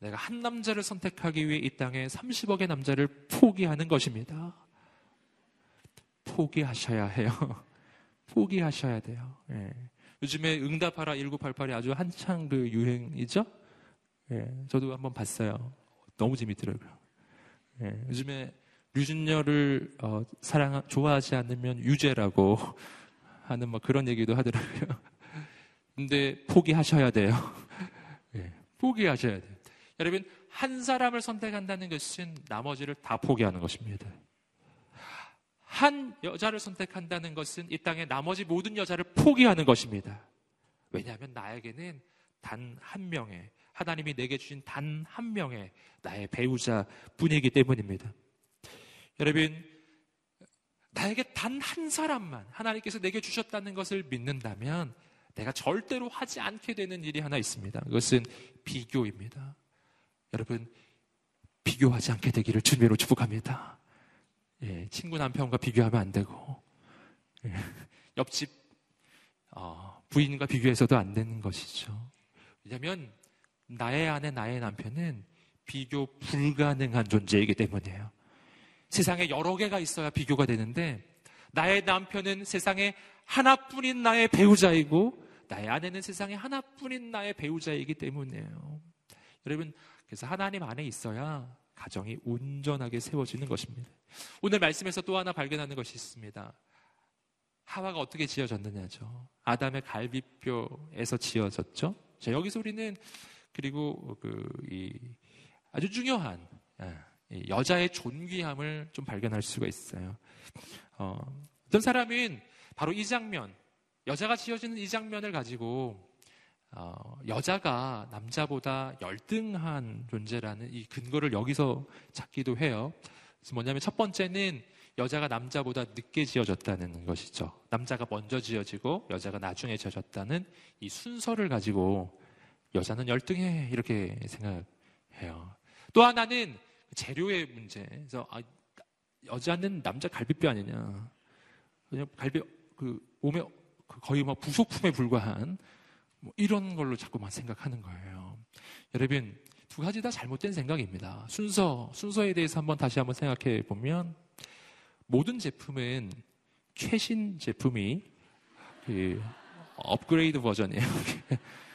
A: 내가 한 남자를 선택하기 위해 이 땅에 30억의 남자를 포기하는 것입니다. 포기하셔야 해요. (laughs) 포기하셔야 돼요. 예. 요즘에 응답하라 1988이 아주 한창 그 유행이죠? 예. 저도 한번 봤어요. 너무 재밌더라고요. 예. 요즘에 류준열을 어, 사랑 좋아하지 않으면 유죄라고 (laughs) 하는 뭐 그런 얘기도 하더라고요. (laughs) 근데 포기하셔야 돼요. 예. 포기하셔야 돼요. 여러분 한 사람을 선택한다는 것은 나머지를 다 포기하는 것입니다. 한 여자를 선택한다는 것은 이 땅의 나머지 모든 여자를 포기하는 것입니다. 왜냐하면 나에게는 단 한 명의 하나님이 내게 주신 단 한 명의 나의 배우자 뿐이기 때문입니다. 여러분, 나에게 단 한 사람만 하나님께서 내게 주셨다는 것을 믿는다면 내가 절대로 하지 않게 되는 일이 하나 있습니다. 그것은 비교입니다. 여러분, 비교하지 않게 되기를 주님으로 축복합니다. 예, 친구 남편과 비교하면 안 되고 예, 옆집 어, 부인과 비교해서도 안 되는 것이죠. 왜냐하면 나의 아내, 나의 남편은 비교 불가능한 존재이기 때문이에요. 세상에 여러 개가 있어야 비교가 되는데 나의 남편은 세상에 하나뿐인 나의 배우자이고 나의 아내는 세상에 하나뿐인 나의 배우자이기 때문이에요. 여러분, 그래서 하나님 안에 있어야 가정이 온전하게 세워지는 것입니다. 오늘 말씀에서 또 하나 발견하는 것이 있습니다. 하와가 어떻게 지어졌느냐죠. 아담의 갈비뼈에서 지어졌죠. 자, 여기서 우리는 그리고 그, 이 아주 중요한 예, 여자의 존귀함을 좀 발견할 수가 있어요. 어, 어떤 사람은 바로 이 장면, 여자가 지어지는 이 장면을 가지고 어, 여자가 남자보다 열등한 존재라는 이 근거를 여기서 찾기도 해요. 그래서 뭐냐면 첫 번째는 여자가 남자보다 늦게 지어졌다는 것이죠. 남자가 먼저 지어지고 여자가 나중에 지어졌다는 이 순서를 가지고 여자는 열등해 이렇게 생각해요. 또 하나는 재료의 문제. 그래서 아, 여자는 남자 갈비뼈 아니냐. 그냥 갈비 그 몸에 그 거의 뭐 부속품에 불과한 뭐 이런 걸로 자꾸만 생각하는 거예요. 여러분 두 가지 다 잘못된 생각입니다. 순서 순서에 대해서 한번 다시 한번 생각해 보면 모든 제품은 최신 제품이 그 업그레이드 버전이에요. (laughs)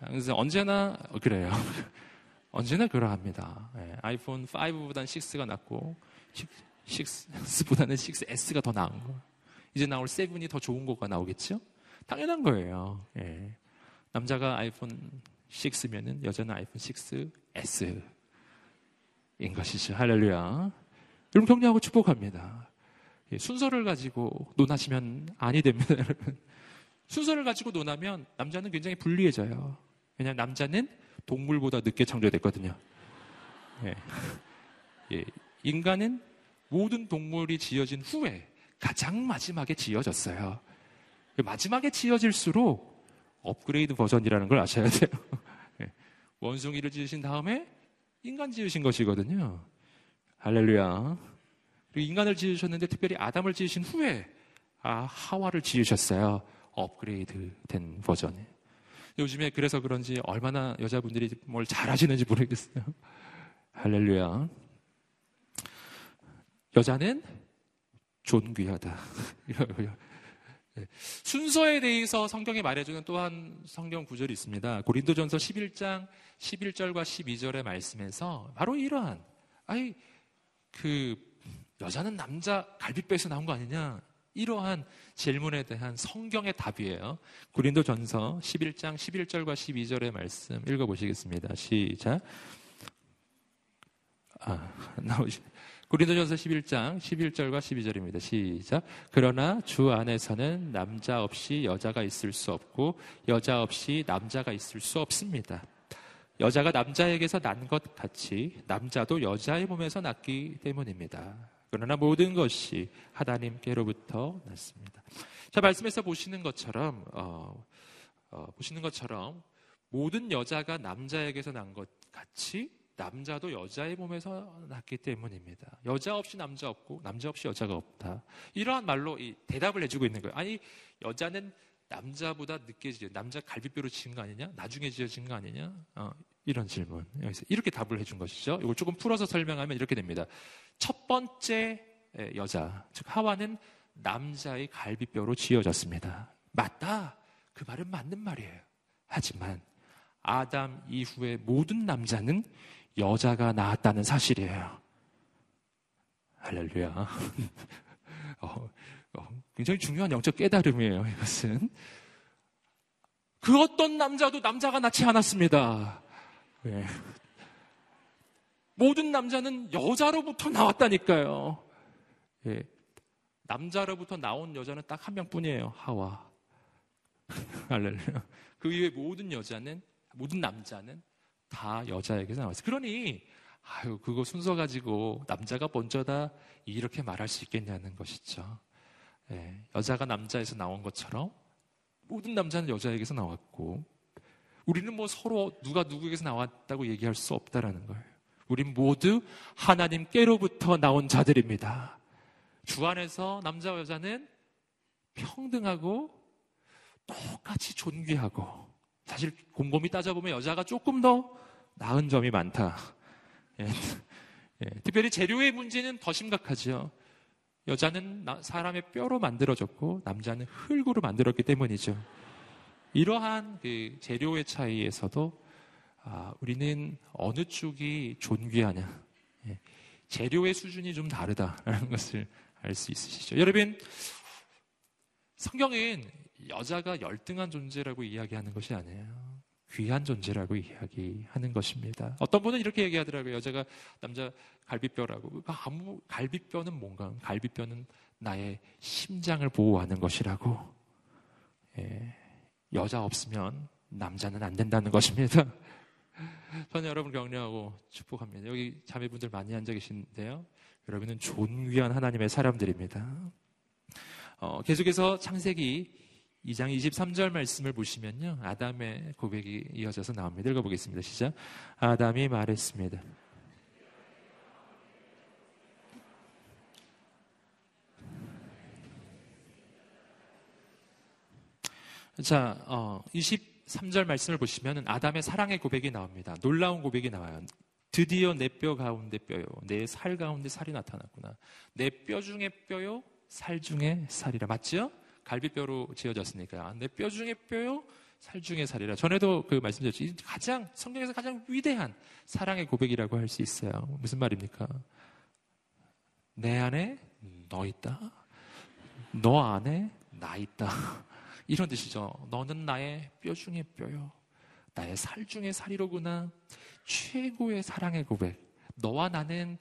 A: 그래서 언제나 그래요. (laughs) 언제나 그러합니다. 네, 아이폰 5보다는 6가 낫고 6, 6보다는 6S가 더 나은 거. 이제 나올 7이 더 좋은 거가 나오겠죠? 당연한 거예요. 네. 남자가 아이폰 6면은 여자는 아이폰 6S인 것이죠. 할렐루야. 여러분 격려하고 축복합니다. 예, 순서를 가지고 논하시면 아니 됩니다. (laughs) 순서를 가지고 논하면 남자는 굉장히 불리해져요. 왜냐하면 남자는 동물보다 늦게 창조됐거든요. 예. 예. 인간은 모든 동물이 지어진 후에 가장 마지막에 지어졌어요. 마지막에 지어질수록 업그레이드 버전이라는 걸 아셔야 돼요. (laughs) 예. 원숭이를 지으신 다음에 인간 지으신 것이거든요. 할렐루야. 그리고 인간을 지으셨는데 특별히 아담을 지으신 후에 아 하와를 지으셨어요. 업그레이드 된 버전이. 요즘에 그래서 그런지 얼마나 여자분들이 뭘 잘하시는지 모르겠어요. (laughs) 할렐루야. 여자는 존귀하다. (laughs) 네. 순서에 대해서 성경이 말해주는 또한 성경 구절이 있습니다. 고린도전서 11장 11절과 12절의 말씀에서 바로 이러한 아니 그 여자는 남자 갈비뼈에서 나온 거 아니냐? 이러한 질문에 대한 성경의 답이에요. 고린도 전서 11장 11절과 12절의 말씀 읽어보시겠습니다. 시작. 아, (laughs) 나오시. 고린도전서 11장 11절과 12절입니다. 시작. 그러나 주 안에서는 남자 없이 여자가 있을 수 없고 여자 없이 남자가 있을 수 없습니다. 여자가 남자에게서 난 것 같이 남자도 여자의 몸에서 났기 때문입니다. 그러나 모든 것이 하나님께로부터 났습니다. 자, 말씀에서 보시는 것처럼, 어, 어, 보시는 것처럼 모든 여자가 남자에게서 난 것 같이 남자도 여자의 몸에서 났기 때문입니다. 여자 없이 남자 없고 남자 없이 여자가 없다. 이러한 말로 이 대답을 해주고 있는 거예요. 아니 여자는 남자보다 늦게 지어 남자 갈비뼈로 지은 거 아니냐? 나중에 지어진 거 아니냐? 어, 이런 질문. 이렇게 답을 해준 것이죠. 이걸 조금 풀어서 설명하면 이렇게 됩니다. 첫 번째 여자, 즉 하와는 남자의 갈비뼈로 지어졌습니다. 맞다. 그 말은 맞는 말이에요. 하지만 아담 이후의 모든 남자는 여자가 낳았다는 사실이에요. 할렐루야. (laughs) 어, 어, 굉장히 중요한 영적 깨달음이에요, 이것은. 그 어떤 남자도 남자가 낳지 않았습니다. 네. 모든 남자는 여자로부터 나왔다니까요. 예. 남자로부터 나온 여자는 딱 한 명뿐이에요. 하와. (laughs) 할렐루야. 그 이외 모든 여자는 모든 남자는 다 여자에게서 나왔어요. 그러니 아유 그거 순서 가지고 남자가 먼저다 이렇게 말할 수 있겠냐는 것이죠. 예. 여자가 남자에서 나온 것처럼 모든 남자는 여자에게서 나왔고 우리는 뭐 서로 누가 누구에게서 나왔다고 얘기할 수 없다라는 거예요. 우린 모두 하나님께로부터 나온 자들입니다. 주 안에서 남자와 여자는 평등하고 똑같이 존귀하고 사실 곰곰이 따져보면 여자가 조금 더 나은 점이 많다. 예. 예, 특별히 재료의 문제는 더 심각하죠. 여자는 사람의 뼈로 만들어졌고 남자는 흙으로 만들었기 때문이죠. 이러한 그 재료의 차이에서도 아, 우리는 어느 쪽이 존귀하냐. 예, 재료의 수준이 좀 다르다라는 (laughs) 것을 알 수 있으시죠. 여러분, 성경은 여자가 열등한 존재라고 이야기하는 것이 아니에요. 귀한 존재라고 이야기하는 것입니다. 어떤 분은 이렇게 얘기하더라고요. 여자가 남자 갈비뼈라고. 아무 갈비뼈는 뭔가? 갈비뼈는 나의 심장을 보호하는 것이라고. 예, 여자 없으면 남자는 안 된다는 것입니다. (laughs) 저는 여러분 격려하고 축복합니다. 여기 자매분들 많이 앉아 계신데요. 여러분은 존귀한 하나님의 사람들입니다. 어, 계속해서 창세기 2장 23절 말씀을 보시면요. 아담의 고백이 이어져서 나옵니다. 읽어보겠습니다. 시작. 아담이 말했습니다. 자, 어, 23절 말씀을 보시면 아담의 사랑의 고백이 나옵니다. 놀라운 고백이 나와요. 드디어 내 뼈 가운데 뼈요. 내 살 가운데 살이 나타났구나. 내 뼈 중에 뼈요. 살 중에 살이라. 맞죠? 갈비뼈로 지어졌으니까. 내 뼈 중에 뼈요. 살 중에 살이라. 전에도 그 말씀드렸죠. 가장, 성경에서 가장 위대한 사랑의 고백이라고 할 수 있어요. 무슨 말입니까? 내 안에 너 있다. 너 안에 나 있다. 이런 뜻이죠. 너는 나의 뼈 중에 뼈요. 나의 살 중에 살이로구나. 최고의 사랑의 고백. 너와 나는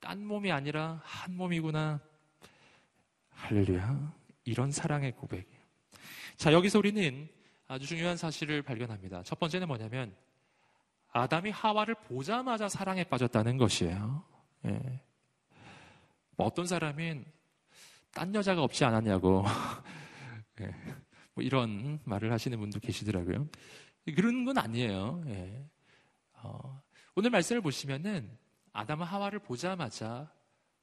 A: 딴 몸이 아니라 한 몸이구나. 할렐루야. 이런 사랑의 고백. 자, 여기서 우리는 아주 중요한 사실을 발견합니다. 첫 번째는 뭐냐면, 아담이 하와를 보자마자 사랑에 빠졌다는 것이에요. 예. 뭐 어떤 사람은 딴 여자가 없지 않았냐고. (laughs) 예. 뭐 이런 말을 하시는 분도 계시더라고요. 그런 건 아니에요. 예. 어, 오늘 말씀을 보시면은 아담은 하와를 보자마자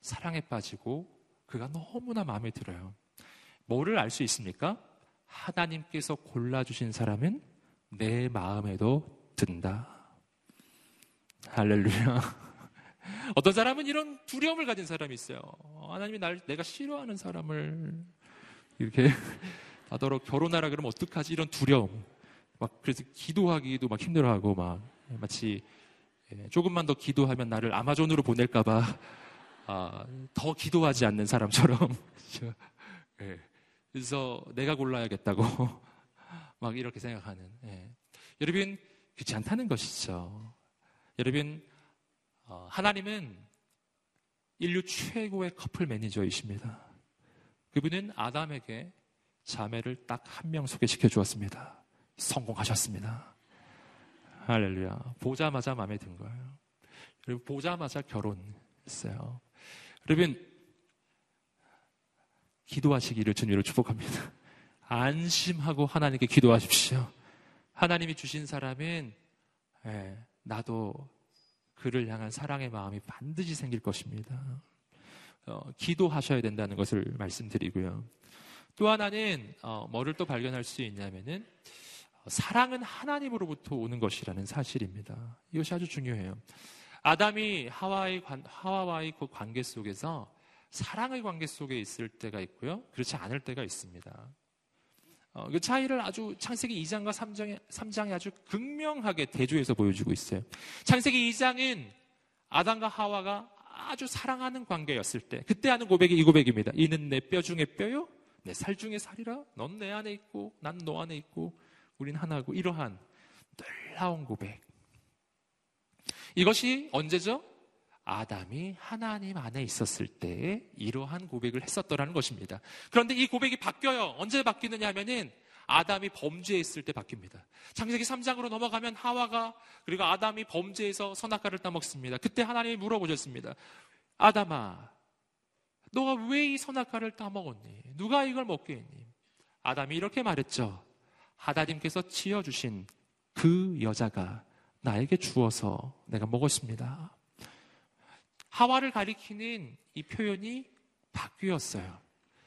A: 사랑에 빠지고 그가 너무나 마음에 들어요. 뭐를 알 수 있습니까? 하나님께서 골라주신 사람은 내 마음에도 든다. 할렐루야. (laughs) 어떤 사람은 이런 두려움을 가진 사람이 있어요. 하나님이 날, 내가 싫어하는 사람을 이렇게 나더러 결혼하라 그러면 어떡하지? 이런 두려움. 막 그래서 기도하기도 막 힘들어하고 막 마치 예, 조금만 더 기도하면 나를 아마존으로 보낼까봐 아, 더 기도하지 않는 사람처럼 (laughs) 예, 그래서 내가 골라야겠다고 (laughs) 막 이렇게 생각하는 예. 여러분 그렇지 않다는 것이죠. 여러분 어, 하나님은 인류 최고의 커플 매니저이십니다. 그분은 아담에게 자매를 딱 한 명 소개시켜 주었습니다. 성공하셨습니다. 할렐루야. 보자마자 마음에 든 거예요. 그리고 보자마자 결혼했어요. 여러분, 기도하시기를 주님으로 축복합니다. 안심하고 하나님께 기도하십시오. 하나님이 주신 사람은 예, 나도 그를 향한 사랑의 마음이 반드시 생길 것입니다. 어, 기도하셔야 된다는 것을 말씀드리고요. 또 하나는 어, 뭐를 또 발견할 수 있냐면은 사랑은 하나님으로부터 오는 것이라는 사실입니다. 이것이 아주 중요해요. 아담이 하와의 관, 하와와의 그 관계 속에서 사랑의 관계 속에 있을 때가 있고요. 그렇지 않을 때가 있습니다. 어, 그 차이를 아주 창세기 2장과 3장에, 3장에 아주 극명하게 대조해서 보여주고 있어요. 창세기 2장은 아담과 하와가 아주 사랑하는 관계였을 때, 그때 하는 고백이 이 고백입니다. 이는 내 뼈 중에 뼈요? 내 살 중에 살이라? 넌 내 안에 있고, 난 너 안에 있고, 우린 하나고 이러한 놀라운 고백. 이것이 언제죠? 아담이 하나님 안에 있었을 때 이러한 고백을 했었더라는 것입니다. 그런데 이 고백이 바뀌어요. 언제 바뀌느냐 하면은 아담이 범죄했을 때 바뀝니다. 창세기 3장으로 넘어가면 하와가 그리고 아담이 범죄해서 선악과를 따먹습니다. 그때 하나님이 물어보셨습니다. 아담아, 너가 왜 이 선악과를 따먹었니? 누가 이걸 먹게 했니? 아담이 이렇게 말했죠. 하나님께서 지어주신 그 여자가 나에게 주어서 내가 먹었습니다. 하와를 가리키는 이 표현이 바뀌었어요.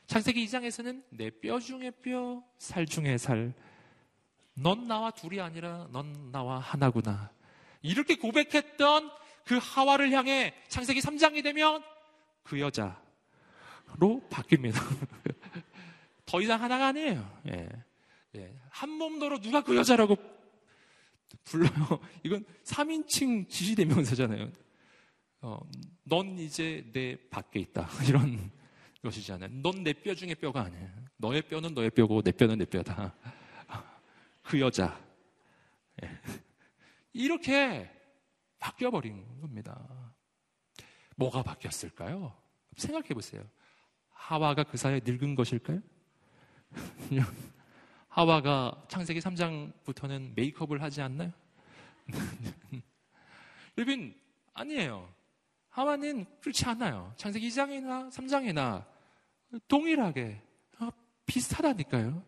A: 창세기 2장에서는 내 뼈 중에 뼈, 살 중에 살. 넌 나와 둘이 아니라 넌 나와 하나구나. 이렇게 고백했던 그 하와를 향해 창세기 3장이 되면 그 여자 로 바뀝니다. (laughs) 더 이상 하나가 아니에요. 예. 예. 한 몸도로 누가 그 여자라고 불러요. (laughs) 이건 3인칭 지시대명사잖아요. 어, 넌 이제 내 밖에 있다. (laughs) 이런 것이잖아요. 넌 내 뼈 중에 뼈가 아니야. 너의 뼈는 너의 뼈고 내 뼈는 내 뼈다. 그 여자. 예. 이렇게 바뀌어버린 겁니다. 뭐가 바뀌었을까요? 생각해 보세요. 하와가 그 사이에 늙은 것일까요? (laughs) 하와가 창세기 3장부터는 메이크업을 하지 않나요? (laughs) 여러분, 아니에요. 하와는 그렇지 않아요. 창세기 2장이나 3장이나 동일하게 아, 비슷하다니까요.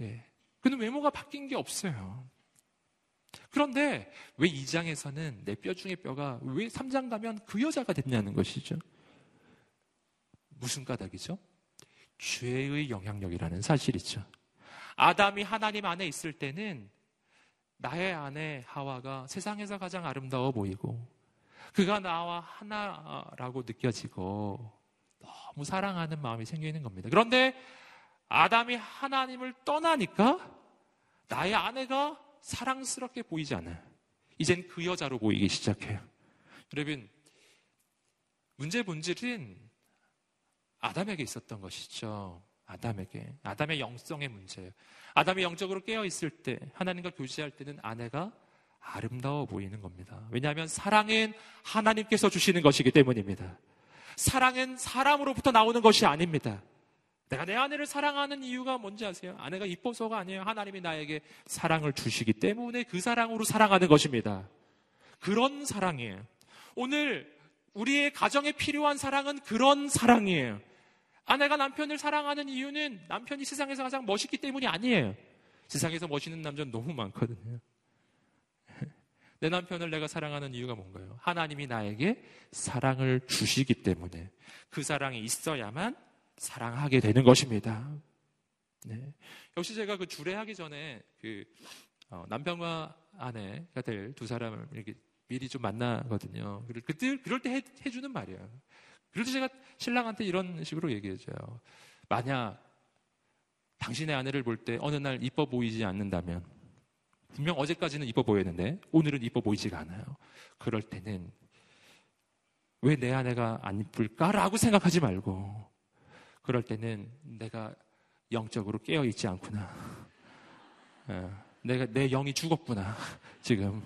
A: 예. 그는 외모가 바뀐 게 없어요. 그런데 왜 2장에서는 내 뼈 중에 뼈가 왜 3장 가면 그 여자가 됐냐는 것이죠. 무슨 까닭이죠? 죄의 영향력이라는 사실이죠. 아담이 하나님 안에 있을 때는 나의 아내 하와가 세상에서 가장 아름다워 보이고 그가 나와 하나라고 느껴지고 너무 사랑하는 마음이 생기는 겁니다. 그런데 아담이 하나님을 떠나니까 나의 아내가 사랑스럽게 보이지 않아요. 이젠 그 여자로 보이기 시작해요. 여러분, 문제 본질은 아담에게 있었던 것이죠. 아담에게. 아담의 영성의 문제예요. 아담이 영적으로 깨어 있을 때, 하나님과 교제할 때는 아내가 아름다워 보이는 겁니다. 왜냐하면 사랑은 하나님께서 주시는 것이기 때문입니다. 사랑은 사람으로부터 나오는 것이 아닙니다. 내가 내 아내를 사랑하는 이유가 뭔지 아세요? 아내가 이뻐서가 아니에요. 하나님이 나에게 사랑을 주시기 때문에 그 사랑으로 사랑하는 것입니다. 그런 사랑이에요. 오늘 우리의 가정에 필요한 사랑은 그런 사랑이에요. 아내가 남편을 사랑하는 이유는 남편이 세상에서 가장 멋있기 때문이 아니에요. 세상에서 멋있는 남자는 너무 많거든요. (laughs) 내 남편을 내가 사랑하는 이유가 뭔가요? 하나님이 나에게 사랑을 주시기 때문에 그 사랑이 있어야만 사랑하게 되는 것입니다. 네. 역시 제가 그 주례하기 전에 그 어, 남편과 아내가 될 두 사람을 이렇게 미리 좀 만나거든요. 그때 그럴 때 해, 해주는 말이에요. 때 제가 신랑한테 이런 식으로 얘기해줘요. 만약 당신의 아내를 볼 때 어느 날 이뻐 보이지 않는다면 분명 어제까지는 이뻐 보였는데 오늘은 이뻐 보이지가 않아요. 그럴 때는 왜 내 아내가 안 이쁠까라고 생각하지 말고 그럴 때는 내가 영적으로 깨어 있지 않구나. 어, 내가 내 영이 죽었구나. 지금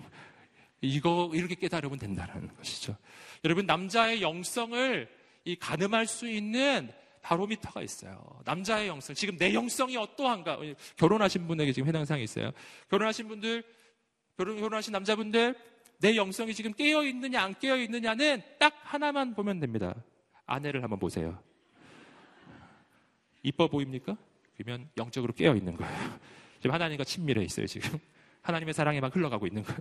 A: 이거 이렇게 깨달으면 된다는 것이죠. 여러분 남자의 영성을 이 가늠할 수 있는 바로미터가 있어요. 남자의 영성. 지금 내 영성이 어떠한가? 결혼하신 분에게 지금 해당 사항이 있어요. 결혼하신 분들, 결혼, 결혼하신 남자분들, 내 영성이 지금 깨어 있느냐, 안 깨어 있느냐는 딱 하나만 보면 됩니다. 아내를 한번 보세요. 이뻐 보입니까? 그러면 영적으로 깨어 있는 거예요. 지금 하나님과 친밀해 있어요, 지금. 하나님의 사랑에 막 흘러가고 있는 거예요.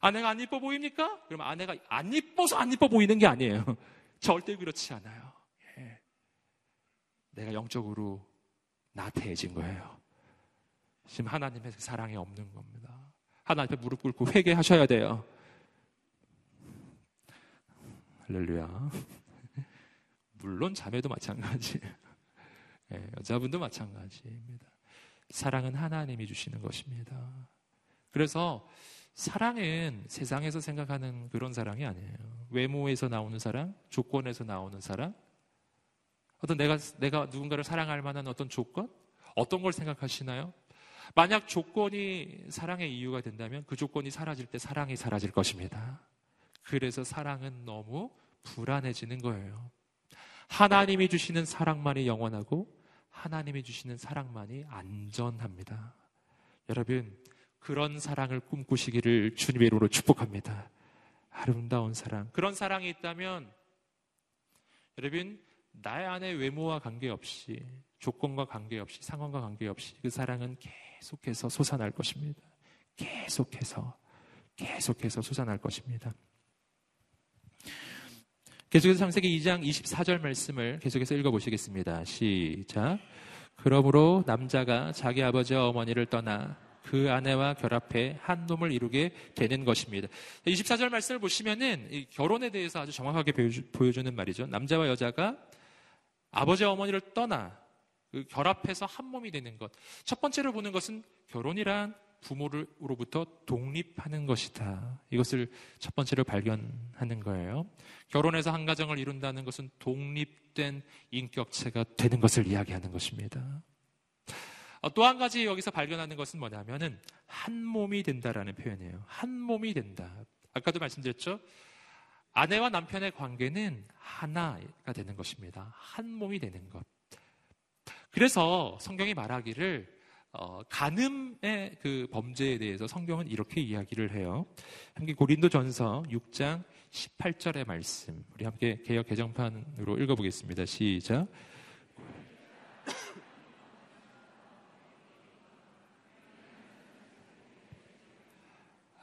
A: 아내가 안 이뻐 보입니까? 그럼 아내가 안 이뻐서 안 이뻐 보이는 게 아니에요. (laughs) 절대 그렇지 않아요. 예. 내가 영적으로 나태해진 거예요. 지금 하나님의 사랑이 없는 겁니다. 하나님 앞에 무릎 꿇고 회개하셔야 돼요. 할렐루야. (laughs) 물론 자매도 마찬가지. 예, 여자분도 마찬가지입니다. 사랑은 하나님이 주시는 것입니다. 그래서 사랑은 세상에서 생각하는 그런 사랑이 아니에요. 외모에서 나오는 사랑, 조건에서 나오는 사랑, 어떤 내가, 내가 누군가를 사랑할 만한 어떤 조건? 어떤 걸 생각하시나요? 만약 조건이 사랑의 이유가 된다면 그 조건이 사라질 때 사랑이 사라질 것입니다. 그래서 사랑은 너무 불안해지는 거예요. 하나님이 주시는 사랑만이 영원하고 하나님이 주시는 사랑만이 안전합니다. 여러분, 그런 사랑을 꿈꾸시기를 주님의 이름으로 축복합니다. 아름다운 사랑. 그런 사랑이 있다면 여러분 나의 안에 외모와 관계없이 조건과 관계없이 상황과 관계없이 그 사랑은 계속해서 솟아날 것입니다. 계속해서 계속해서 솟아날 것입니다. 계속해서 창세기 2장 24절 말씀을 계속해서 읽어보시겠습니다. 시작. 그러므로 남자가 자기 아버지와 어머니를 떠나 그 아내와 결합해 한 놈을 이루게 되는 것입니다. 24절 말씀을 보시면은 결혼에 대해서 아주 정확하게 보여주 는 말이죠. 남자와 여자가 아버지와 어머니를 떠나 그 결합해서 한 몸이 되는 것. 첫 번째로 보는 것은 결혼이란 부모로부터 독립하는 것이다. 이것을 첫 번째로 발견하는 거예요. 결혼해서 한 가정을 이룬다는 것은 독립된 인격체가 되는 것을 이야기하는 것입니다. 어, 또한 가지 여기서 발견하는 것은 뭐냐면은 한 몸이 된다라는 표현이에요. 한 몸이 된다. 아까도 말씀드렸죠. 아내와 남편의 관계는 하나가 되는 것입니다. 한 몸이 되는 것. 그래서 성경이 말하기를 어, 간음의 그 범죄에 대해서 성경은 이렇게 이야기를 해요. 함께 고린도전서 6장 18절의 말씀. 우리 함께 개혁 개정판으로 읽어보겠습니다. 시작.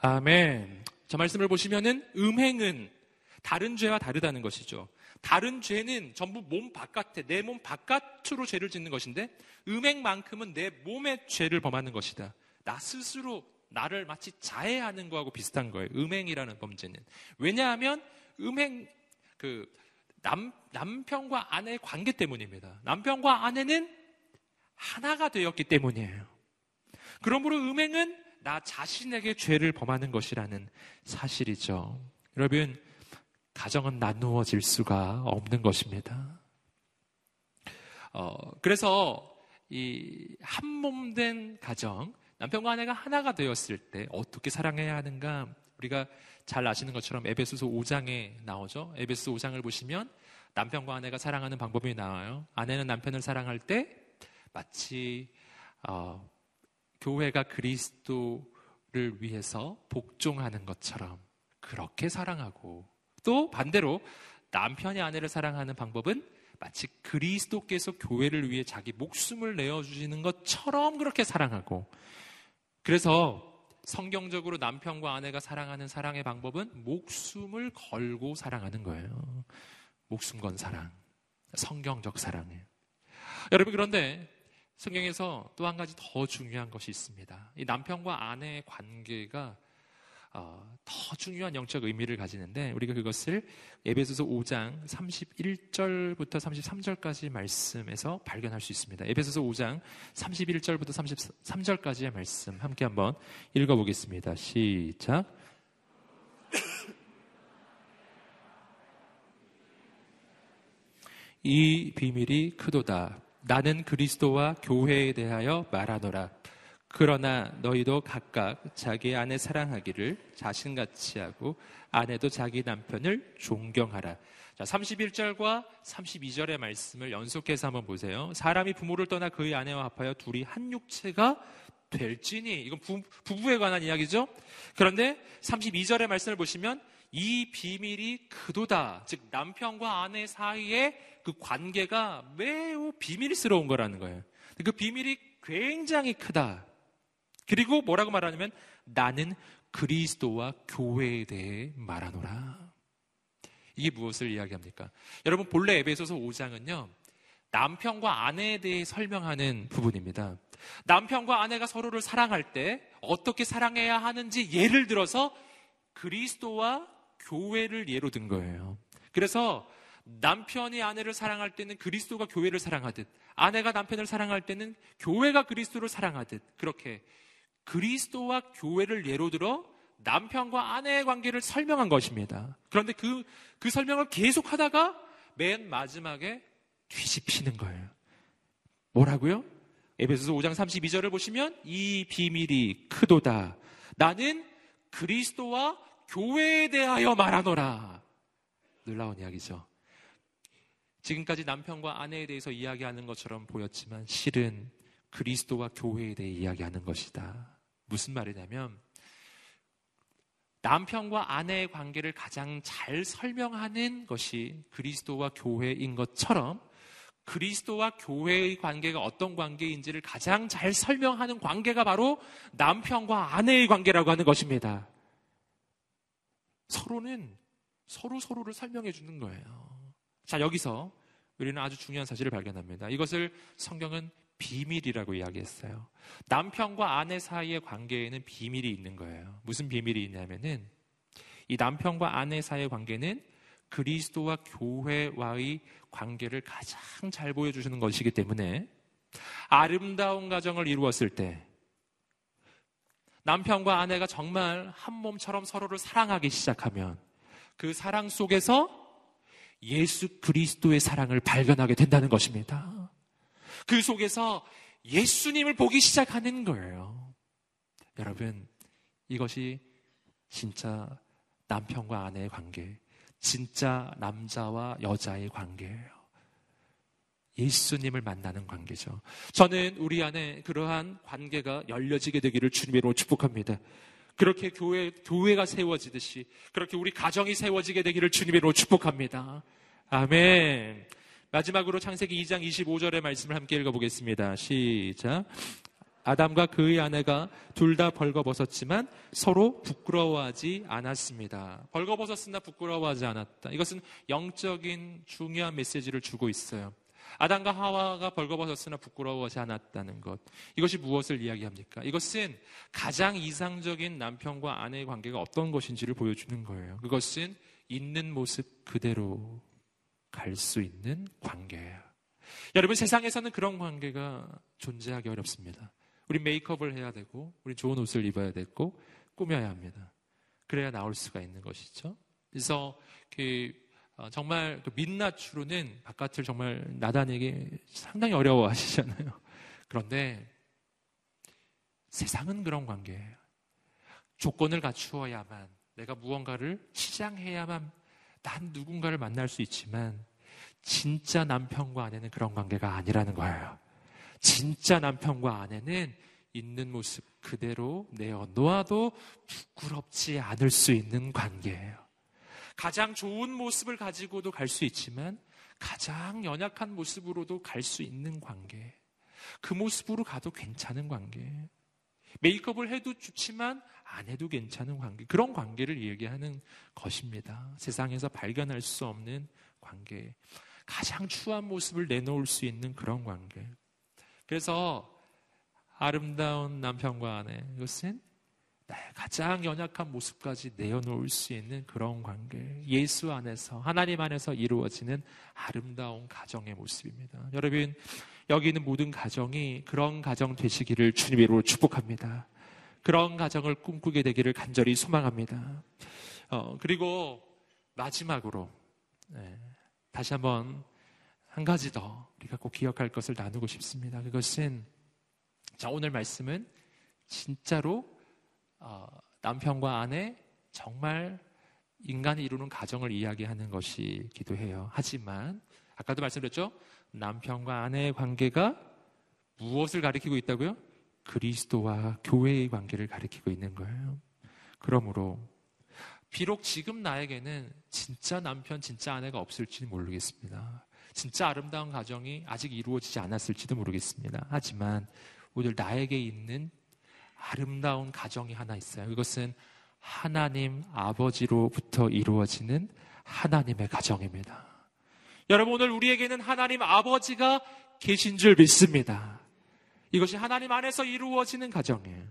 A: 아멘. 저 말씀을 보시면은 음행은 다른 죄와 다르다는 것이죠. 다른 죄는 전부 몸 바깥에, 내 몸 바깥으로 죄를 짓는 것인데, 음행만큼은 내 몸의 죄를 범하는 것이다. 나 스스로 나를 마치 자해하는 거하고 비슷한 거예요. 음행이라는 범죄는. 왜냐하면, 음행, 그, 남, 남편과 아내의 관계 때문입니다. 남편과 아내는 하나가 되었기 때문이에요. 그러므로 음행은 나 자신에게 죄를 범하는 것이라는 사실이죠. 여러분, 가정은 나누어질 수가 없는 것입니다. 어, 그래서 이 한 몸 된 가정, 남편과 아내가 하나가 되었을 때 어떻게 사랑해야 하는가? 우리가 잘 아시는 것처럼 에베소서 5장에 나오죠. 에베소 5장을 보시면 남편과 아내가 사랑하는 방법이 나와요. 아내는 남편을 사랑할 때 마치 어, 교회가 그리스도를 위해서 복종하는 것처럼 그렇게 사랑하고 또 반대로 남편이 아내를 사랑하는 방법은 마치 그리스도께서 교회를 위해 자기 목숨을 내어주시는 것처럼 그렇게 사랑하고 그래서 성경적으로 남편과 아내가 사랑하는 사랑의 방법은 목숨을 걸고 사랑하는 거예요. 목숨 건 사랑. 성경적 사랑이에요. 여러분, 그런데 성경에서 또 한 가지 더 중요한 것이 있습니다. 이 남편과 아내의 관계가 어, 더 중요한 영적 의미를 가지는데 우리가 그것을 에베소서 5장 31절부터 33절까지 말씀에서 발견할 수 있습니다. 에베소서 5장 31절부터 33절까지의 말씀 함께 한번 읽어보겠습니다. 시작. 이 비밀이 크도다. 나는 그리스도와 교회에 대하여 말하노라. 그러나 너희도 각각 자기 아내 사랑하기를 자신같이 하고 아내도 자기 남편을 존경하라. 자, 31절과 32절의 말씀을 연속해서 한번 보세요. 사람이 부모를 떠나 그의 아내와 합하여 둘이 한 육체가 될지니 이건 부, 부부에 관한 이야기죠. 그런데 32절의 말씀을 보시면 이 비밀이 그도다. 즉 남편과 아내 사이의 그 관계가 매우 비밀스러운 거라는 거예요. 그 비밀이 굉장히 크다. 그리고 뭐라고 말하냐면 나는 그리스도와 교회에 대해 말하노라. 이게 무엇을 이야기합니까? 여러분 본래 에베소서 5장은요. 남편과 아내에 대해 설명하는 부분입니다. 남편과 아내가 서로를 사랑할 때 어떻게 사랑해야 하는지 예를 들어서 그리스도와 교회를 예로 든 거예요. 그래서 남편이 아내를 사랑할 때는 그리스도가 교회를 사랑하듯 아내가 남편을 사랑할 때는 교회가 그리스도를 사랑하듯 그렇게 그리스도와 교회를 예로 들어 남편과 아내의 관계를 설명한 것입니다. 그런데 그, 그 설명을 계속 하다가 맨 마지막에 뒤집히는 거예요. 뭐라고요? 에베소서 5장 32절을 보시면 이 비밀이 크도다. 나는 그리스도와 교회에 대하여 말하노라. 놀라운 이야기죠. 지금까지 남편과 아내에 대해서 이야기하는 것처럼 보였지만 실은 그리스도와 교회에 대해 이야기하는 것이다. 무슨 말이냐면 남편과 아내의 관계를 가장 잘 설명하는 것이 그리스도와 교회인 것처럼 그리스도와 교회의 관계가 어떤 관계인지를 가장 잘 설명하는 관계가 바로 남편과 아내의 관계라고 하는 것입니다. 서로는 서로 서로를 설명해 주는 거예요. 자, 여기서 우리는 아주 중요한 사실을 발견합니다. 이것을 성경은 비밀이라고 이야기했어요. 남편과 아내 사이의 관계에는 비밀이 있는 거예요. 무슨 비밀이 있냐면은 이 남편과 아내 사이의 관계는 그리스도와 교회와의 관계를 가장 잘 보여주시는 것이기 때문에 아름다운 가정을 이루었을 때 남편과 아내가 정말 한 몸처럼 서로를 사랑하기 시작하면 그 사랑 속에서 예수 그리스도의 사랑을 발견하게 된다는 것입니다. 그 속에서 예수님을 보기 시작하는 거예요. 여러분, 이것이 진짜 남편과 아내의 관계, 진짜 남자와 여자의 관계예요. 예수님을 만나는 관계죠. 저는 우리 안에 그러한 관계가 열려지게 되기를 주님으로 축복합니다. 그렇게 교회, 교회가 세워지듯이 그렇게 우리 가정이 세워지게 되기를 주님으로 축복합니다. 아멘. 마지막으로 창세기 2장 25절의 말씀을 함께 읽어보겠습니다. 시작. 아담과 그의 아내가 둘 다 벌거벗었지만 서로 부끄러워하지 않았습니다. 벌거벗었으나 부끄러워하지 않았다. 이것은 영적인 중요한 메시지를 주고 있어요. 아담과 하와가 벌거벗었으나 부끄러워하지 않았다는 것. 이것이 무엇을 이야기합니까? 이것은 가장 이상적인 남편과 아내의 관계가 어떤 것인지를 보여주는 거예요. 그것은 있는 모습 그대로 갈 수 있는 관계예요. 여러분 세상에서는 그런 관계가 존재하기 어렵습니다. 우리 메이크업을 해야 되고, 우리 좋은 옷을 입어야 되고, 꾸며야 합니다. 그래야 나올 수가 있는 것이죠. 그래서 그 어, 정말 그 민낯으로는 바깥을 정말 나다니기 상당히 어려워하시잖아요. (laughs) 그런데 세상은 그런 관계예요. 조건을 갖추어야만 내가 무언가를 시장해야만 난 누군가를 만날 수 있지만 진짜 남편과 아내는 그런 관계가 아니라는 거예요. 진짜 남편과 아내는 있는 모습 그대로 내어 놓아도 부끄럽지 않을 수 있는 관계예요. 가장 좋은 모습을 가지고도 갈 수 있지만 가장 연약한 모습으로도 갈 수 있는 관계. 그 모습으로 가도 괜찮은 관계. 메이크업을 해도 좋지만 안 해도 괜찮은 관계. 그런 관계를 얘기하는 것입니다. 세상에서 발견할 수 없는 관계. 가장 추한 모습을 내놓을 수 있는 그런 관계. 그래서 아름다운 남편과 아내, 이것은 가장 연약한 모습까지 내어놓을 수 있는 그런 관계. 예수 안에서, 하나님 안에서 이루어지는 아름다운 가정의 모습입니다. 여러분, 여기 있는 모든 가정이 그런 가정 되시기를 주님으로 축복합니다. 그런 가정을 꿈꾸게 되기를 간절히 소망합니다. 어, 그리고 마지막으로, 네, 다시 한번 한 가지 더 우리가 꼭 기억할 것을 나누고 싶습니다. 그것은, 자, 오늘 말씀은 진짜로 어, 남편과 아내 정말 인간이 이루는 가정을 이야기하는 것이기도 해요. 하지만 아까도 말씀드렸죠. 남편과 아내의 관계가 무엇을 가리키고 있다고요? 그리스도와 교회의 관계를 가리키고 있는 거예요. 그러므로 비록 지금 나에게는 진짜 남편, 진짜 아내가 없을지는 모르겠습니다. 진짜 아름다운 가정이 아직 이루어지지 않았을지도 모르겠습니다. 하지만 오늘 나에게 있는 아름다운 가정이 하나 있어요. 그것은 하나님 아버지로부터 이루어지는 하나님의 가정입니다. 여러분, 오늘 우리에게는 하나님 아버지가 계신 줄 믿습니다. 이것이 하나님 안에서 이루어지는 가정이에요.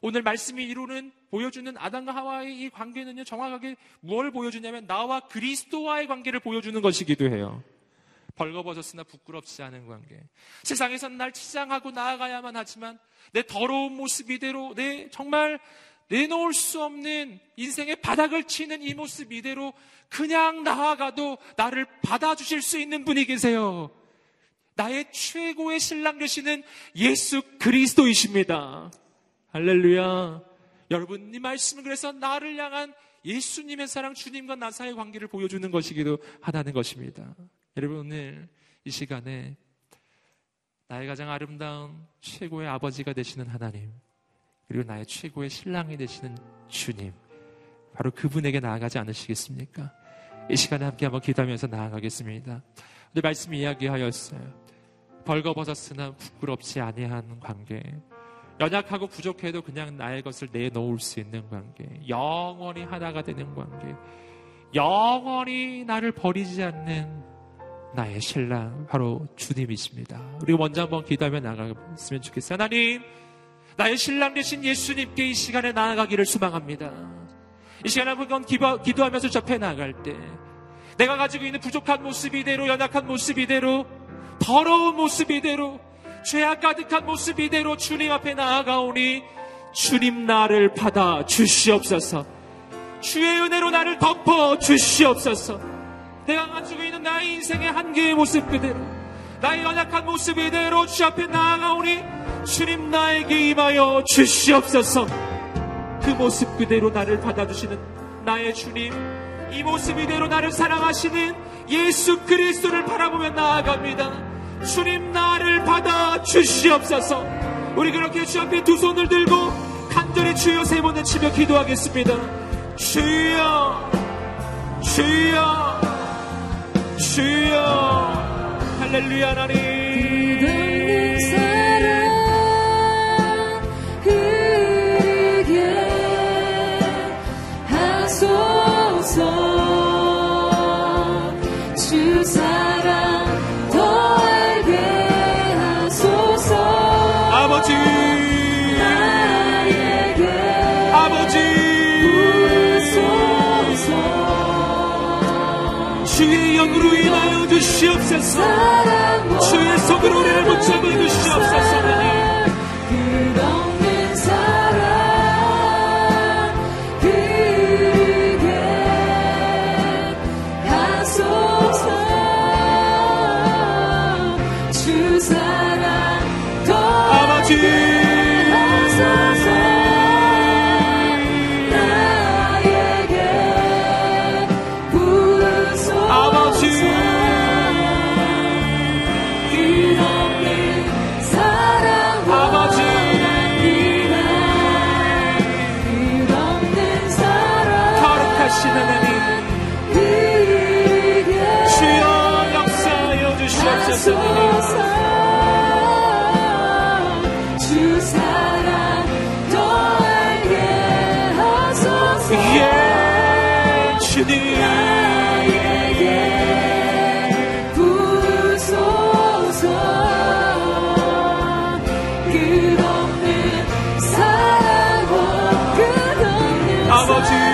A: 오늘 말씀이 이루는, 보여주는 아담과 하와의 이 관계는요, 정확하게 뭘 보여주냐면 나와 그리스도와의 관계를 보여주는 것이기도 해요. 벌거벗었으나 부끄럽지 않은 관계. 세상에선 날 치장하고 나아가야만 하지만 내 더러운 모습 이대로 내 정말 내놓을 수 없는 인생의 바닥을 치는 이 모습 이대로 그냥 나아가도 나를 받아주실 수 있는 분이 계세요. 나의 최고의 신랑 되시는 예수 그리스도이십니다. 할렐루야. 여러분, 이 말씀은 그래서 나를 향한 예수님의 사랑, 주님과 나 사이의 관계를 보여주는 것이기도 하다는 것입니다. 여러분 오늘 이 시간에 나의 가장 아름다운 최고의 아버지가 되시는 하나님 그리고 나의 최고의 신랑이 되시는 주님 바로 그분에게 나아가지 않으시겠습니까? 이 시간에 함께 한번 기도하면서 나아가겠습니다. 오늘 말씀 이야기하였어요. 벌거벗었으나 부끄럽지 아니한 관계 연약하고 부족해도 그냥 나의 것을 내놓을 수 있는 관계 영원히 하나가 되는 관계 영원히 나를 버리지 않는 나의 신랑 바로 주님이십니다. 우리 먼저 한번 기도하며 나가으면 좋겠어요. 하나님, 나의 신랑 되신 예수님께 이 시간에 나아가기를 소망합니다. 이 시간에 한번 기도, 하면서 접해 나갈 때 내가 가지고 있는 부족한 모습 이대로 연약한 모습 이대로 더러운 모습 이대로 죄악 가득한 모습 이대로 주님 앞에 나아가오니 주님 나를 받아 주시옵소서 주의 은혜로 나를 덮어 주시옵소서 내가 가지고 있는 나의 인생의 한계의 모습 그대로 나의 연약한 모습 이대로 주 앞에 나아가오니 주님 나에게 임하여 주시옵소서. 그 모습 그대로 나를 받아주시는 나의 주님 이 모습 이대로 나를 사랑하시는 예수 그리스도를 바라보며 나아갑니다. 주님 나를 받아 주시옵소서. 우리 그렇게 주 앞에 두 손을 들고 간절히 주여 세 번을 치며 기도하겠습니다. 주여 주여 주여. 할렐루야 하나님 주시옵소서. 주의 속으로 우리를 붙잡아 주시옵소서 나 의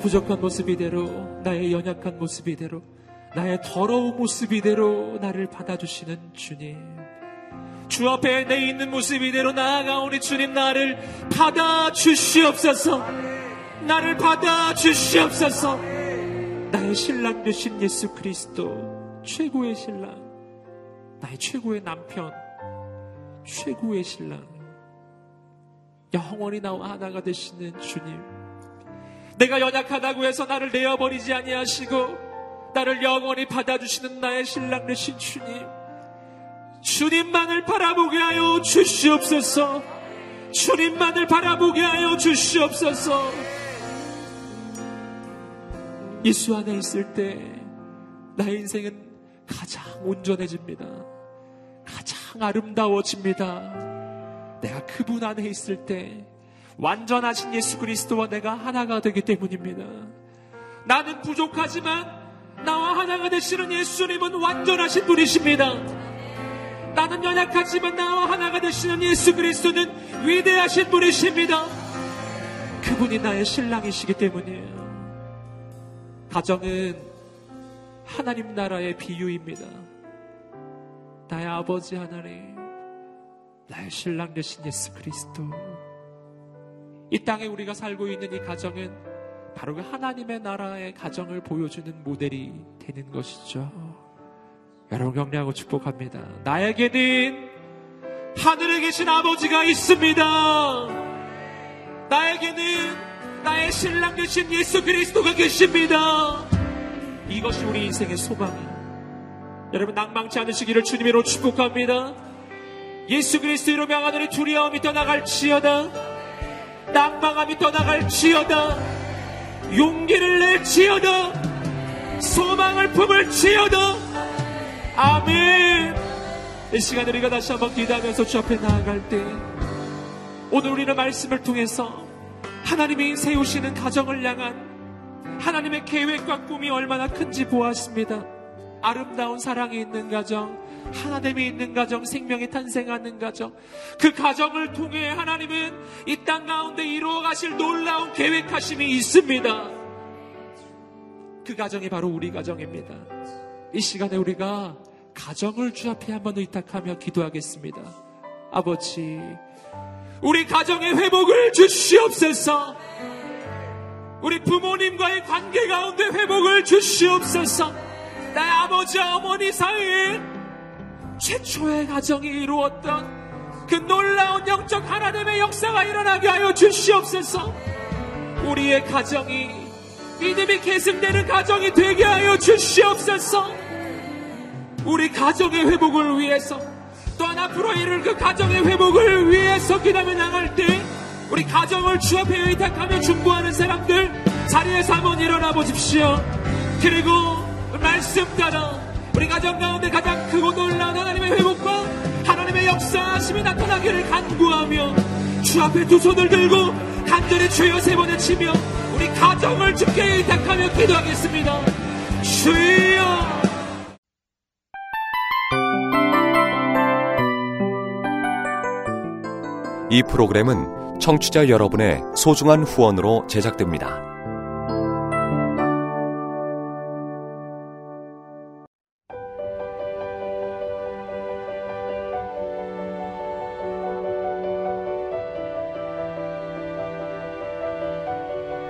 A: 부족한 모습 이대로, 나의 연약한 모습 이대로, 나의 더러운 모습 이대로 나를 받아주시는 주님. 주 앞에 내 있는 모습 이대로 나아가오니 주님 나를 받아주시옵소서. 나를 받아주시옵소서. 나의 신랑 되신 예수 그리스도, 최고의 신랑, 나의 최고의 남편, 최고의 신랑, 영원히 나와 하나가 되시는 주님. 내가 연약하다고 해서 나를 내어버리지 아니하시고 나를 영원히 받아주시는 나의 신랑 되신 주님. 주님만을 바라보게 하여 주시옵소서. 주님만을 바라보게 하여 주시옵소서. 예수 안에 있을 때 나의 인생은 가장 온전해집니다. 가장 아름다워집니다. 내가 그분 안에 있을 때 완전하신 예수 그리스도와 내가 하나가 되기 때문입니다. 나는 부족하지만 나와 하나가 되시는 예수님은 완전하신 분이십니다. 나는 연약하지만 나와 하나가 되시는 예수 그리스도는 위대하신 분이십니다. 그분이 나의 신랑이시기 때문이에요. 가정은 하나님 나라의 비유입니다. 나의 아버지 하나님, 나의 신랑 되신 예수 그리스도. 이 땅에 우리가 살고 있는 이 가정은 바로 그 하나님의 나라의 가정을 보여주는 모델이 되는 것이죠. 여러분 격려하고 축복합니다. 나에게는 하늘에 계신 아버지가 있습니다. 나에게는 나의 신랑 되신 예수 그리스도가 계십니다. 이것이 우리 인생의 소망이에요. 여러분 낭망치 않으시기를 주님으로 축복합니다. 예수 그리스도 이름에 하늘의 두려움이 떠나갈지어다. 낭망함이 떠나갈지어다. 용기를 낼지어다. 소망을 품을지어다. 아멘. 이 시간 우리가 다시 한번 기도하면서 주 앞에 나아갈 때 오늘 우리는 말씀을 통해서 하나님이 세우시는 가정을 향한 하나님의 계획과 꿈이 얼마나 큰지 보았습니다. 아름다운 사랑이 있는 가정, 하나님이 있는 가정, 생명이 탄생하는 가정, 그 가정을 통해 하나님은 이 땅 가운데 이루어 가실 놀라운 계획하심이 있습니다. 그 가정이 바로 우리 가정입니다. 이 시간에 우리가 가정을 주 앞에 한번 의탁하며 기도하겠습니다. 아버지, 우리 가정의 회복을 주시옵소서. 우리 부모님과의 관계 가운데 회복을 주시옵소서. 나의 아버지와 어머니 사이에 최초의 가정이 이루었던 그 놀라운 영적 하나님의 역사가 일어나게 하여 주시옵소서. 우리의 가정이 믿음이 계승되는 가정이 되게 하여 주시옵소서. 우리 가정의 회복을 위해서 또한 앞으로 이룰 그 가정의 회복을 위해서 기도하며 나갈 때 우리 가정을 주 앞에 의탁하며 중보하는 사람들 자리에서 한번 일어나 보십시오. 그리고 말씀 따라 우리 가정 가운데 가장 크고 놀라운 하나님의 회복과 하나님의 역사하심이 나타나기를 간구하며 주 앞에 두 손을 들고 간절히 주여 세 번에 치며 우리 가정을 주께 의탁하며 기도하겠습니다. 주여
B: 이 프로그램은 청취자 여러분의 소중한 후원으로 제작됩니다.